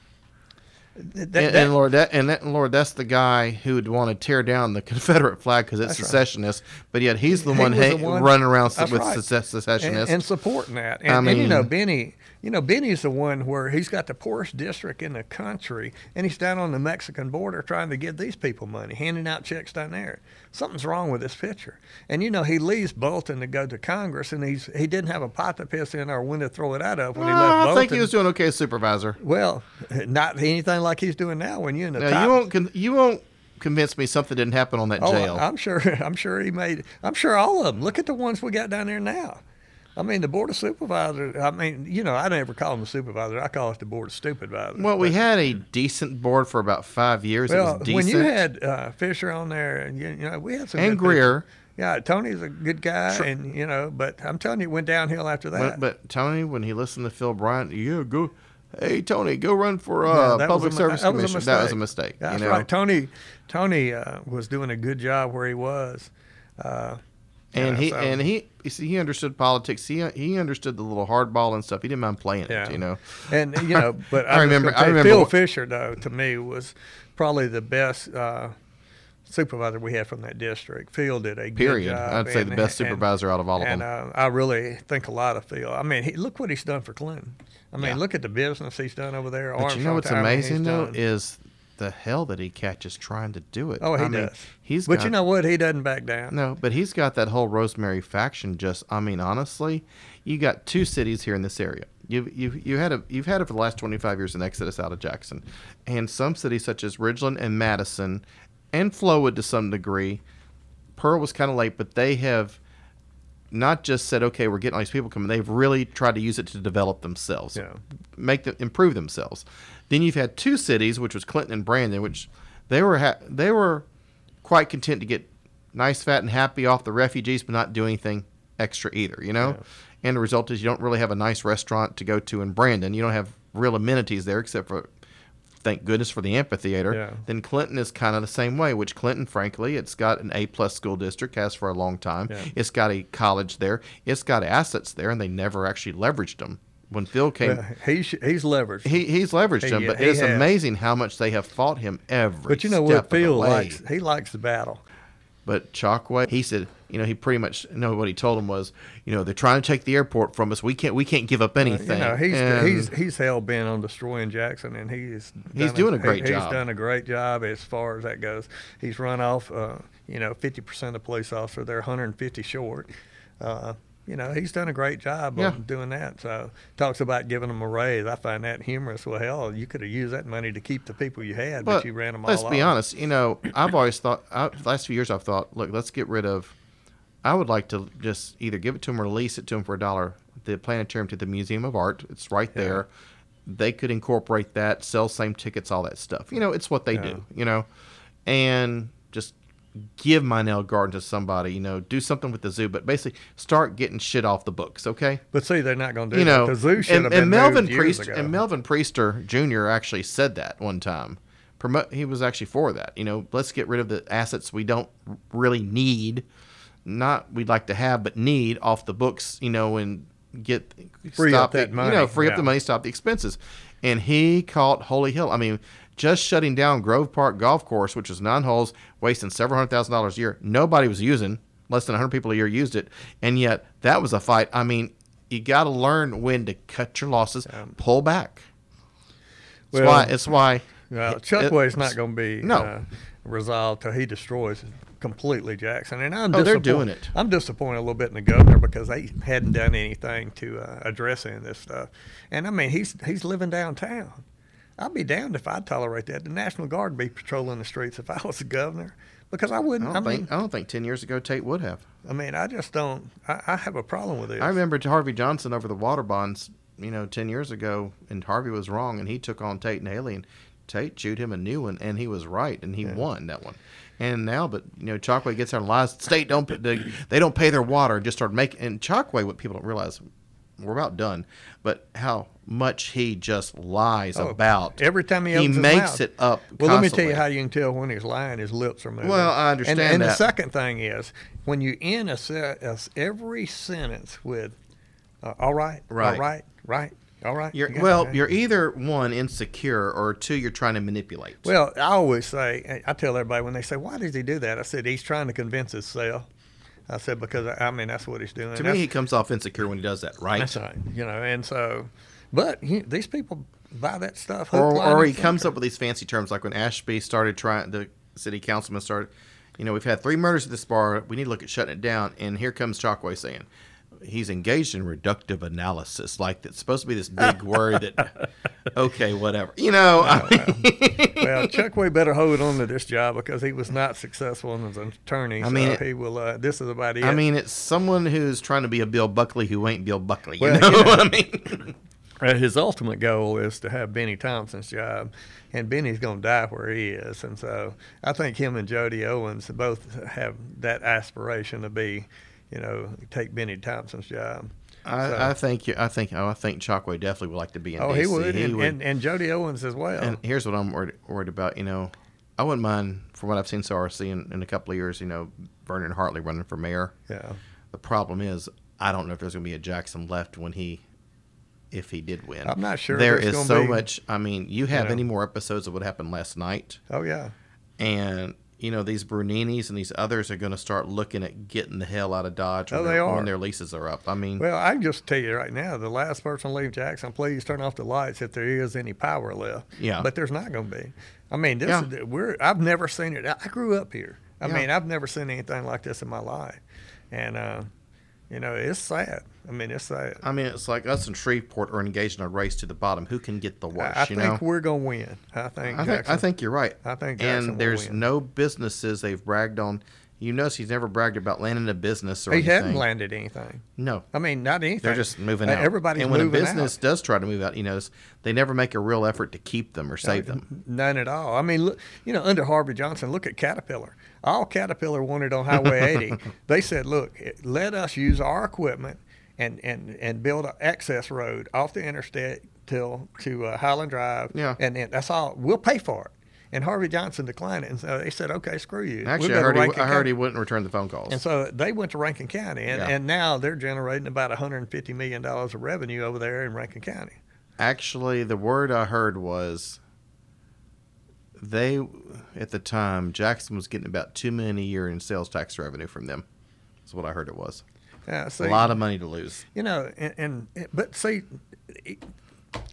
That- and, that- and Lord, that and that, Lord, that's the guy who would want to tear down the Confederate flag because it's That's right. secessionist. But yet he's the He one, the one- running around with right. secess- and, secessionists. and supporting that. And, I and, you know, Bennie, you know, Bennie's the one where he's got the poorest district in the country, and he's down on the Mexican border trying to give these people money, handing out checks down there. Something's wrong with this picture. And you know, he leaves Bolton to go to Congress, and he's he didn't have a pot to piss in or when to throw it out of when he left I Bolton. think he was doing okay as supervisor. well, not anything like he's doing now. When you're in the Now, top. you won't con- you won't convince me something didn't happen on that Oh, jail. I'm sure. I'm sure he made. I'm sure all of them. Look at the ones we got down there now. I mean, the board of supervisors. I mean, you know, I never call them the supervisor. I call it the board of supervisors. well, we But- had a decent board for about five years. it Well, was decent. when you had uh, Fisher on there, and you, you know, we had some and good people. Greer, Yeah, Tony's a good guy, Sure. and you know, but I'm telling you, it went downhill after that. but, but Tony, when he listened to Phil Bryant, yeah, go. Hey Tony, go run for uh, was public a service that was a commission. That was a mistake. That's you know? right. Tony, Tony uh, was doing a good job where he was. Uh, and Yeah, he so- and he you see he understood politics. He he understood the little hardball and stuff. He didn't mind playing Yeah. it. You know. And you know, but I I'm remember- gonna I remember Phil what- Fisher though to me was probably the best uh, supervisor we had from that district. Phil did a Period. good job. I'd say the and- best and- supervisor out of all of And them. uh, I really think a lot of Phil. I mean, he, look what he's done for Clinton. I mean, Yeah. look at the business he's done over there. But you know what's amazing though done- is the hell that he catches trying to do it. oh, he I mean, does. He's but got, you know what? He doesn't back down. No, but he's got that whole Rosemary faction. Just, I mean, honestly, you got two cities here in this area. You've you've you had a you've had it for the last twenty five years in exodus out of Jackson, and some cities such as Ridgeland and Madison, and Flowood to some degree. Pearl was kind of late, but they have not just said, okay, we're getting all these people coming. They've really tried to use it to develop themselves, Yeah. make them improve themselves. Then you've had two cities, which was Clinton and Brandon, which they were ha- they were quite content to get nice, fat, and happy off the refugees, but not do anything extra either. You know, Yeah. and the result is you don't really have a nice restaurant to go to in Brandon. You don't have real amenities there except for. Thank goodness for the amphitheater. Yeah. Then Clinton is kind of the same way. Which Clinton, frankly, it's got an A plus school district, has for a long time. Yeah. It's got a college there. It's got assets there, and they never actually leveraged them. When Phil came, Uh, he's he's leveraged. he, he's leveraged He- them, but it's has. amazing how much they have fought him every. but you know what? Phil likes. He likes the battle. But Chokwe, he said, you know, he pretty much, you know, what he told him was, you know, they're trying to take the airport from us. We can't, we can't give up anything. You know, he's And he's he's hell bent on destroying Jackson, and he's He's doing a great he- job. He's done a great job as far as that goes. He's run off, uh, you know, fifty percent of police officers. They're 150 short. Uh, you know, he's done a great job Yeah. of doing that. So talks about giving them a raise. I find that humorous. Well, hell, you could have used that money to keep the people you had, but, but you ran them all out. let's be off. honest. You know, I've always thought, I, the last few years, I've thought, look, let's get rid of. I would like to just either give it to him or lease it to him for a dollar. The planetarium to the Museum of Art. It's right Yeah. there. They could incorporate that, sell same tickets, all that stuff. You know, it's what they Yeah. do. You know, and just Mynelle Garden to somebody. You know, do something with the zoo, but basically start getting shit off the books. Okay. But see, they're not going to do You know, that. The zoo should and, have been and Melvin moved years Priest ago. and Melvin Priester Jr. actually said that one time. Promote. He was actually for that. You know, let's get rid of the assets we don't really need, not we'd like to have, but need off the books. You know, and get Free stop up that money, You know, free up the money, stop the expenses. And he caught Holy Hill. I mean, just shutting down Grove Park Golf Course, which was nine holes, wasting several hundred thousand dollars a year. Nobody was using. Less than 100 people a year used it, and yet that was a fight. I mean, you got to learn when to cut your losses, pull back. It's Well, why. It's why. Well, it- Chokwe's it's- not going to be No. uh, resolved till he destroys completely Jackson. And I'm Oh, they're doing it. I'm disappointed a little bit in the governor because they hadn't done anything to uh, address any of this stuff. And I mean, he's he's living downtown. I'd be damned if I'd tolerate that. The National Guard would be patrolling the streets if I was the governor because I I wouldn't. don't I, think. I don't think ten years ago Tate would have. I mean, I just don't. I, I have a problem with this. I remember Harvey Johnson over the water bonds. You know, ten years ago, and Harvey was wrong, and he took on Tate and Haley, and Tate chewed him a new one, and he was right, and he won that one. And now, but you know, Chokwe gets out and lies. State don't pay- they, they don't pay their water, and just start making. And Chokwe, what people don't realize, we're about done, but how much he just lies Oh, about. every time he he makes it up. Well, let me tell you how you can tell when he's lying. His lips are moving. Well, I understand And, the that. second thing is when you end a, a every sentence with uh, "all right, Right. all right, right, all right." You're, you got it, well, you're either one insecure or two you're trying to manipulate. Well, I always say, I tell everybody when they say, "Why does he do that?" I said he's trying to convince himself. I said because I mean that's what he's doing. to That's- me, he comes off insecure when he does that, right? that's right. You know, and so, but he, these people buy that stuff. or, or he comes up with these fancy terms like when Ashby started trying the city councilman started you know we've had three murders at this bar we need to look at shutting it down and here comes Chokwe saying he's engaged in reductive analysis like it's supposed to be this big word that okay whatever you know I mean, well, Chokwe better hold on to this job because he was not successful as an attorney. I mean, so it- he will. Uh, this is about it. I mean it's someone who's trying to be a Bill Buckley who ain't Bill Buckley you Well, know you know- what I mean Uh, his ultimate goal is to have Bennie Thompson's job, and Bennie's going to die where he is. And so I think him and Jody Owens both have that aspiration to be, you know, take Bennie Thompson's job. I, So- I think you I think oh, I think Chokwe definitely would like to be in oh, DC. he would, and, And, and Jody Owens as well. And here's what I'm worried, worried about. You know, I wouldn't mind, from what I've seen so far, seeing in a couple of years, you know, Vernon Hartley running for mayor. yeah. The problem is, I don't know if there's going to be a Jackson left when he, if he did win. I'm not sure there's so be- much. I mean, you have know. any more episodes of what happened last night, Oh yeah. and you know these Bruninis and these others are going to start looking at getting the hell out of Dodge when, Oh, they their, are. when their leases are up. I mean, Well, I can just tell you right now, the last person to leave Jackson, please turn off the lights if there is any power left. Yeah. But there's not going to be. I mean, this Yeah. is, we're I've never seen it. I I grew up here. I Yeah. mean, I've never seen anything like this in my life, and uh, you know, it's sad. I mean, it's sad. I mean, it's like us and Shreveport are engaged in a race to the bottom. Who can get the worst? I, I you think know, we're going to win. I think. I think, Jackson, I think you're right. I think Jackson and there's win. no businesses they've bragged on. You notice he's never bragged about landing a business or he anything. hadn't landed anything. No, I mean, not anything. they're just moving Uh, out. Everybody's and when a business out. does try to move out, you notice they never make a real effort to keep them or save them. None at all. I mean, look, you know, under Harvey Johnson, look at Caterpillar. All Caterpillar wanted on Highway 80, they said, look, let us use our equipment and, and, and build an access road off the interstate till to uh, Highland Drive. Yeah. And then that's all. We'll pay for it. And Harvey Johnson declined it, and so they said, "Okay, screw you." Actually, I heard, he, I heard he wouldn't return the phone calls. And so they went to Rankin County, and, Yeah. and now they're generating about 150 million dollars of revenue over there in Rankin County. Actually, the word I heard was they, at the time, Jackson was getting about two million a year in sales tax revenue from them. That's what I heard it was. Uh, see, a lot of money to lose. you know, and, and but see,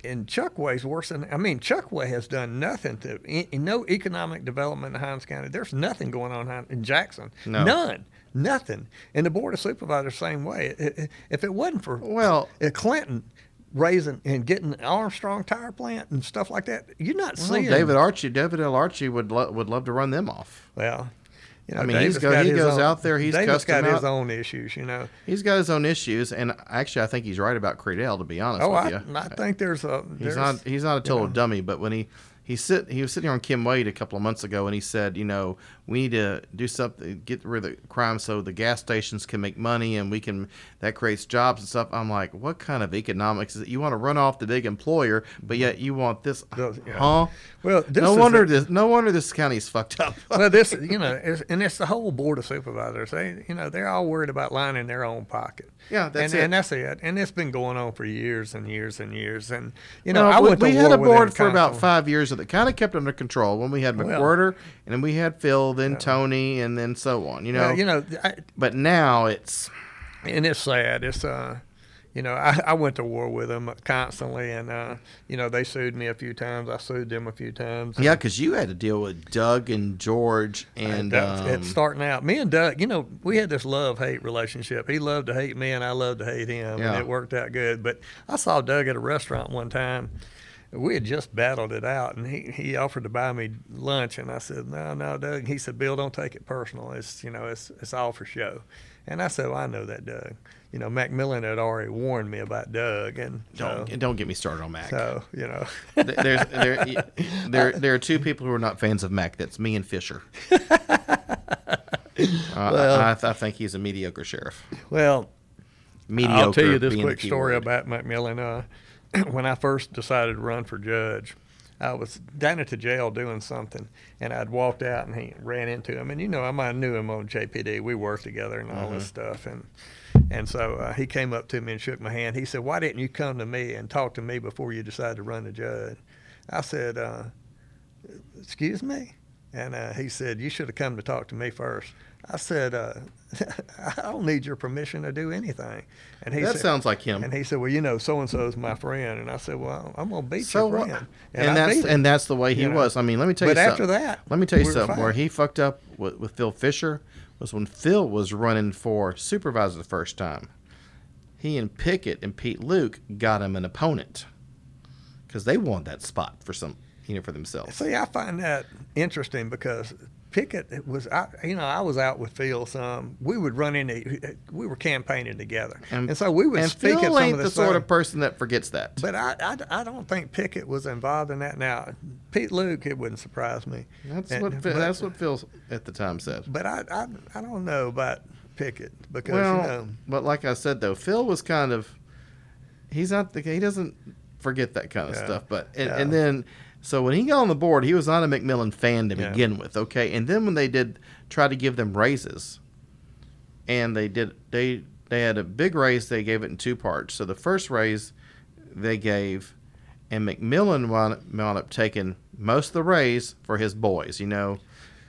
and Chokwe's worse than I mean, Chokwe has done nothing to no economic development in Hinds County. There's nothing going on in- Jackson. No. None. Nothing. And the board of supervisors same way. If it wasn't for Well, Clinton raising and getting Armstrong tire plant and stuff like that, you're not well, seeing David Archie, David L. Archie would lo- would love to run them off. Well, you know, I mean, he's go- he goes own- out there, he's Davis got his out. own issues. You know. He's got his own issues, and actually, I think he's right about Credell. To be honest Oh, with I, you, I think there's a He's not he's not a total know. dummy, but when he he sit he was sitting here on Kim Wade a couple of months ago, and he said, you know, we need to do something, get rid of the crime, so the gas stations can make money, and we can that creates jobs and stuff. I'm like, what kind of economics is it? You want to run off the big employer, but yet you want this, Those- yeah. huh? Well, this no wonder a- this no wonder this county's fucked up. well, this you know, it's, and it's the whole board of supervisors. They, you know, they're all worried about lining their own pocket. Yeah, that's and, it. And that's it. And it's been going on for years and years and years. And you know, No, I we- went to we had a board for about five years that kind of kept under control. When we had Well- McWhirter, and then we had Phil, then Tony, and then so on. You know, Yeah, you know, I, but now it's and it's sad. It's uh, you know, I, I went to war with them constantly, and uh, you know, they sued me a few times. I sued them a few times. yeah, because you had to deal with Doug and George and That- um, it's starting out. Me and Doug, you know, we had this love hate relationship. He loved to hate me, and I loved to hate him, Yeah. and it worked out good. But I saw Doug at a restaurant one time. We had just battled it out, and he, he offered to buy me lunch, and I said, "No, no, Doug." He said, "Bill, don't take it personal. It's you know, it's it's all for show." And I said, well, "I know that, Doug." You know, McMillin had already warned me about Doug, and don't don't get me started on Mac. so you know, There's there, there there are two people who are not fans of Mac. That's me and Fisher. Uh, Well- I, I think he's a mediocre sheriff. well, Mediocre. I'll tell you this quick story word. about McMillin. Uh, when I first decided to run for judge, I was down at the jail doing something, and I'd walked out and he ran into him. And you know, I might knew him on JPD. We worked together and all Mm-hmm. this stuff. And and so uh, he came up to me and shook my hand. He said, "Why didn't you come to me and talk to me before you decided to run the judge?" I said, uh, "Excuse me." And uh, he said, "You should have come to talk to me first. I said, uh, "I don't need your permission to do anything." And he That said, sounds like him. and he said, "Well, you know, so and so is my friend." And I said, "Well, I'm gonna beat So your what? friend." And, I that's and that's the way he you know. was. I mean, let me tell But you But after something. that, let me tell you we something. Where he fucked up with, with Phil Fisher was when Phil was running for supervisor the first time. He and Pickett and Pete Luke got him an opponent because they wanted that spot for some, you know, for themselves. See, I find that interesting because Pickett was, I, you know, I was out with Phil some. We would run into, we were campaigning together, and, so we would and speak Phil at some ain't of the, the sort of person that forgets that. But I, I, I don't think Pickett was involved in that. Now, Pete Luke, it wouldn't surprise me. that's And- what Phil, but- that's what Phil at the time said. But I, I, I don't know about Pickett because Well, you know, but like I said though, Phil was kind of he's not the he doesn't forget that kind of Yeah. stuff. But and, Yeah. and then so when he got on the board, he was not a McMillin fan to Yeah. begin with, okay? And then when they did try to give them raises, and they did they they had a big raise. They gave it in two parts. So the first raise they gave, and McMillin wound, wound up taking most of the raise for his boys. You know.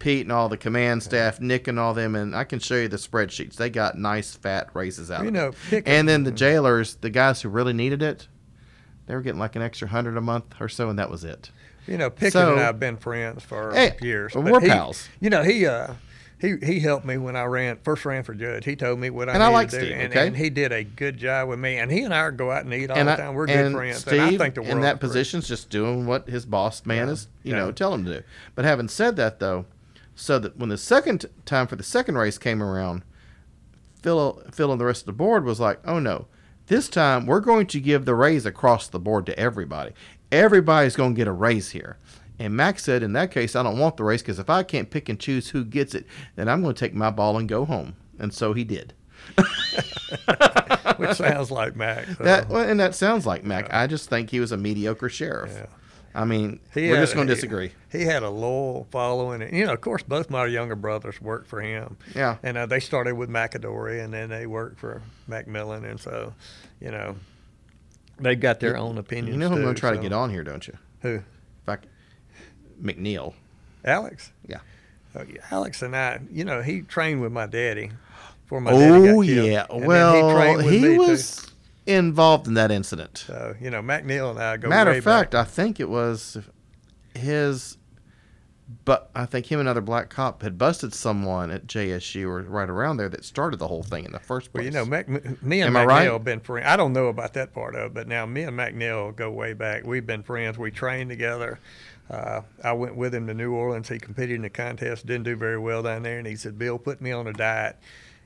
Pete and all the command staff, Nick and all them, and I can show you the spreadsheets. They got nice fat raises out You of know, And then the mm-hmm. jailers, the guys who really needed it, they were getting like an extra hundred a month or so, and that was it. You know, Pickett So- and I have been friends for Hey, years. we're he- pals. You know, he uh, he he helped me when I ran first ran for judge. He told me what I And I needed like to do, and, okay? and he did a good job with me. And he and I go out and eat all and the time. We're good friends. Steve, and I think the world in that position, position's just doing what his boss man is, you Yeah. know, telling him to do. But having said that, though, so that when the second time for the second race came around, Phil, Phil and the rest of the board was like, "Oh no, this time we're going to give the raise across the board to everybody. Everybody's going to get a raise here." And Max said, "In that case, I don't want the raise because if I can't pick and choose who gets it, then I'm going to take my ball and go home." And so he did. which sounds like Mac. so. That well, and that sounds like Mac. I just think he was a mediocre sheriff. Yeah. I mean, He we're had- just going to he- disagree. He had a loyal following, and you know, of course, both my younger brothers worked for him. Yeah. and uh, they started with McAdory, and then they worked for McMillin, and so, you know, they've got their own opinions. You know who I'm going to try to get on here, don't you? Who? If I c- McNeil. Alex. Yeah. Oh, yeah, Alex and I, you know, he trained with my daddy. Before my daddy oh, got Oh yeah. And Well, with he, me, too. was involved in that incident. So you know, McNeil and I go. Matter of fact, back. I think it was his. But I think him and another black cop had busted someone at JSU or right around there that started the whole thing in the first place. Well, you know, Mac, me and Am McNeil right? have been friends. I don't know about that part of it, but now me and McNeil go way back. We've been friends. We trained together. Uh, I went with him to New Orleans. He competed in the contest, didn't do very well down there, and he said, "Bill, put me on a diet."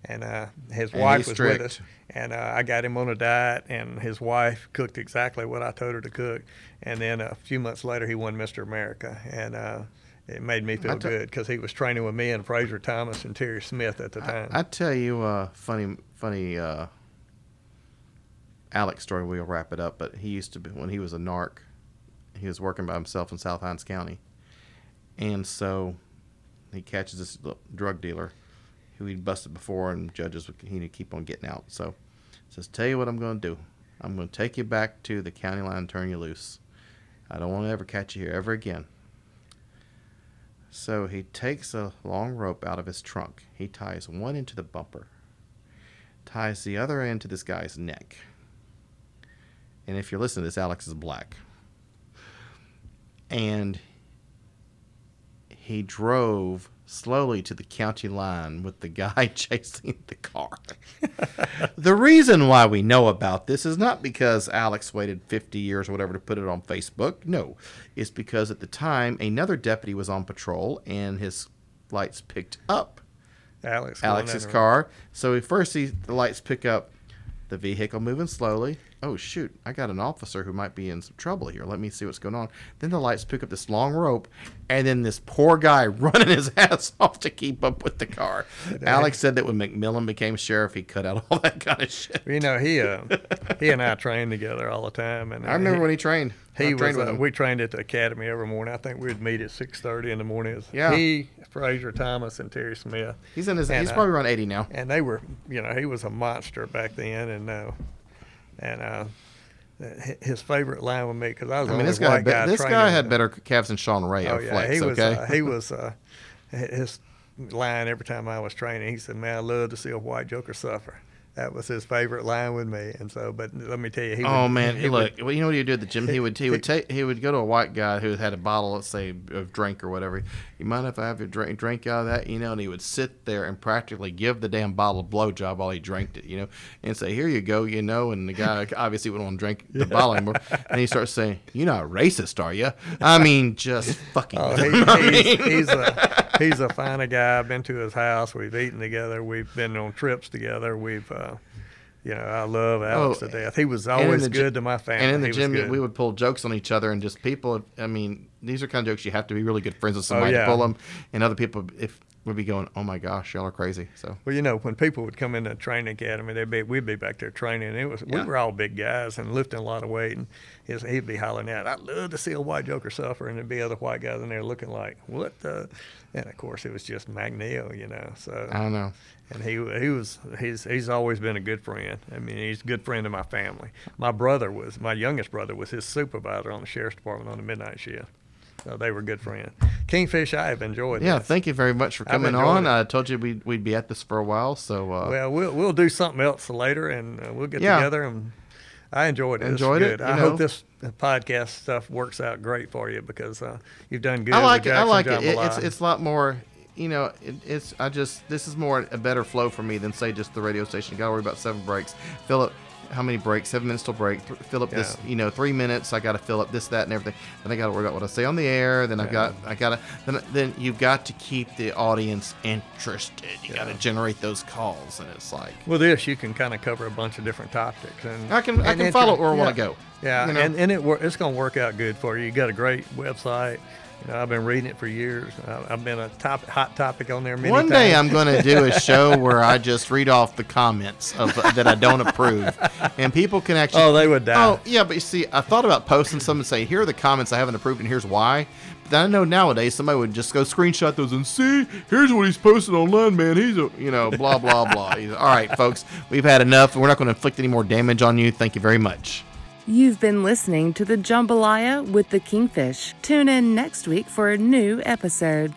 and uh, his And wife was with us. And uh, I got him on a diet, and his wife cooked exactly what I told her to cook. And then a few months later, he won Mr. America, and uh, it made me feel I t- good because he was training with me and Fraser Thomas and Terry Smith at the time. I tell you a funny, funny uh, Alex story. We'll wrap it up. But he used to be when he was a narc. He was working by himself in South Hinds County, and so he catches this drug dealer who he'd busted before, and judges would he'd keep on getting out. So he says, "Tell you what I'm going to do. I'm going to take you back to the county line, and turn you loose. I don't want to ever catch you here ever again." So he takes a long rope out of his trunk. He ties one into the bumper, ties the other end to this guy's neck. And if you're listening to this, Alex is black. And he drove slowly to the county line with the guy chasing the car. the reason why we know about this is not because Alex waited 50 years or whatever to put it on Facebook. No, it's because at the time another deputy was on patrol and his lights picked up Alex, Alex's car. So he first sees the lights pick up the vehicle moving slowly. Oh shoot, I got an officer who might be in some trouble here. Let me see what's going on. Then the lights pick up this long rope, and then this poor guy running his ass off to keep up with the car. Alex said that when McMillin became sheriff, he cut out all that kind of shit. You know, he uh, he and I trained together all the time, and uh, I remember he, when he trained. He was. trained Uh, we trained at the academy every morning. I think we'd meet at six thirty in the morning. Yeah. He, Fraser Thomas, and Terry Smith, He's in his. and, he's uh, probably around eighty now. and they were, you know, he was a monster back then, and uh, and uh, hi- his favorite line with me because I was I mean, this guy. be- guy this guy had him. better calves than Shawn Ray Oh yeah, Flex. he was. okay. Uh, he was. Uh, his line every time I was training, he said, "Man, I love to see a white joker suffer." That was his favorite line with me, and so. But let me tell you, he. Oh would, man, he he would- look. Well, you know what he would do at the gym? He would he would take he would go to a white guy who had a bottle, let's say, of drink or whatever. You mind if I have your drink drink out of that? You know, and he would sit there and practically give the damn bottle a blowjob while he drank it. You know, and say, "Here you go," you know. And the guy obviously wouldn't want to drink the bottle anymore, and he starts saying, "You're not racist, are you?" I mean, just fucking. Oh, he, he's, mean- he's a he's a fine guy. I've been to his house. We've eaten together. We've been on trips together. We've, uh, you know, I love Alex Oh, to death. He was always good to my family. And in the He gym, we would pull jokes on each other, and just people. I mean, these are kind of jokes you have to be really good friends with Oh, somebody yeah. to pull them, and other people if would be going, "Oh my gosh, y'all are crazy." So Well, you know, when people would come in the training academy, they'd be we'd be back there training. And it was Yeah. we were all big guys and lifting a lot of weight, and his, he'd be hollering out, "I'd love to see a white joker suffer," and there'd be other white guys in there looking like, "What?" the And of course, it was just McNeil, you know. So I don't know. and he he was he's he's always been a good friend. I mean, he's a good friend of my family. My brother was my youngest brother was his supervisor on the sheriff's department on the midnight shift. So they were good friends. Kingfish, I have enjoyed. Yeah, this. thank you very much for coming on. it. I told you we'd, we'd be at this for a while, so uh, Well, we'll we'll do something else later, and uh, we'll get Yeah. together. And I enjoyed it. Enjoyed it, I know. hope this podcast stuff works out great for you because uh, you've done good. I like it. I like it. it. It's it's a lot more. You know, it, it's I just this is more a better flow for me than say just the radio station. Got to worry about seven breaks. Up how many breaks? Seven minutes till break. Th- fill up this. You know, three minutes. I got to fill up this, that, and everything. Then I got to worry about what I say on the air. Then I've got I got to then then you've got to keep the audience interested. You got to generate those calls, and it's like With this, you can kind of cover a bunch of different topics, and I can I can follow where I want to go. Yeah, you know? and, and it it's going to work out good for you. You got a great website. You know, I've been reading it for years. I, I've been a top hot topic on there many One day times. I'm going to do a show where I just read off the comments of that I don't approve, and people can actually. Oh, they would die. Oh yeah, but you see, I thought about posting some and say, "Here are the comments I haven't approved, and here's why." But I know nowadays somebody would just go screenshot those and see, here's what he's posted online, man. He's a, you know, blah blah blah. He's- All right, folks, we've had enough. We're not going to inflict any more damage on you. Thank you very much. You've been listening to the Jambalaya with the Kingfish. Tune in next week for a new episode.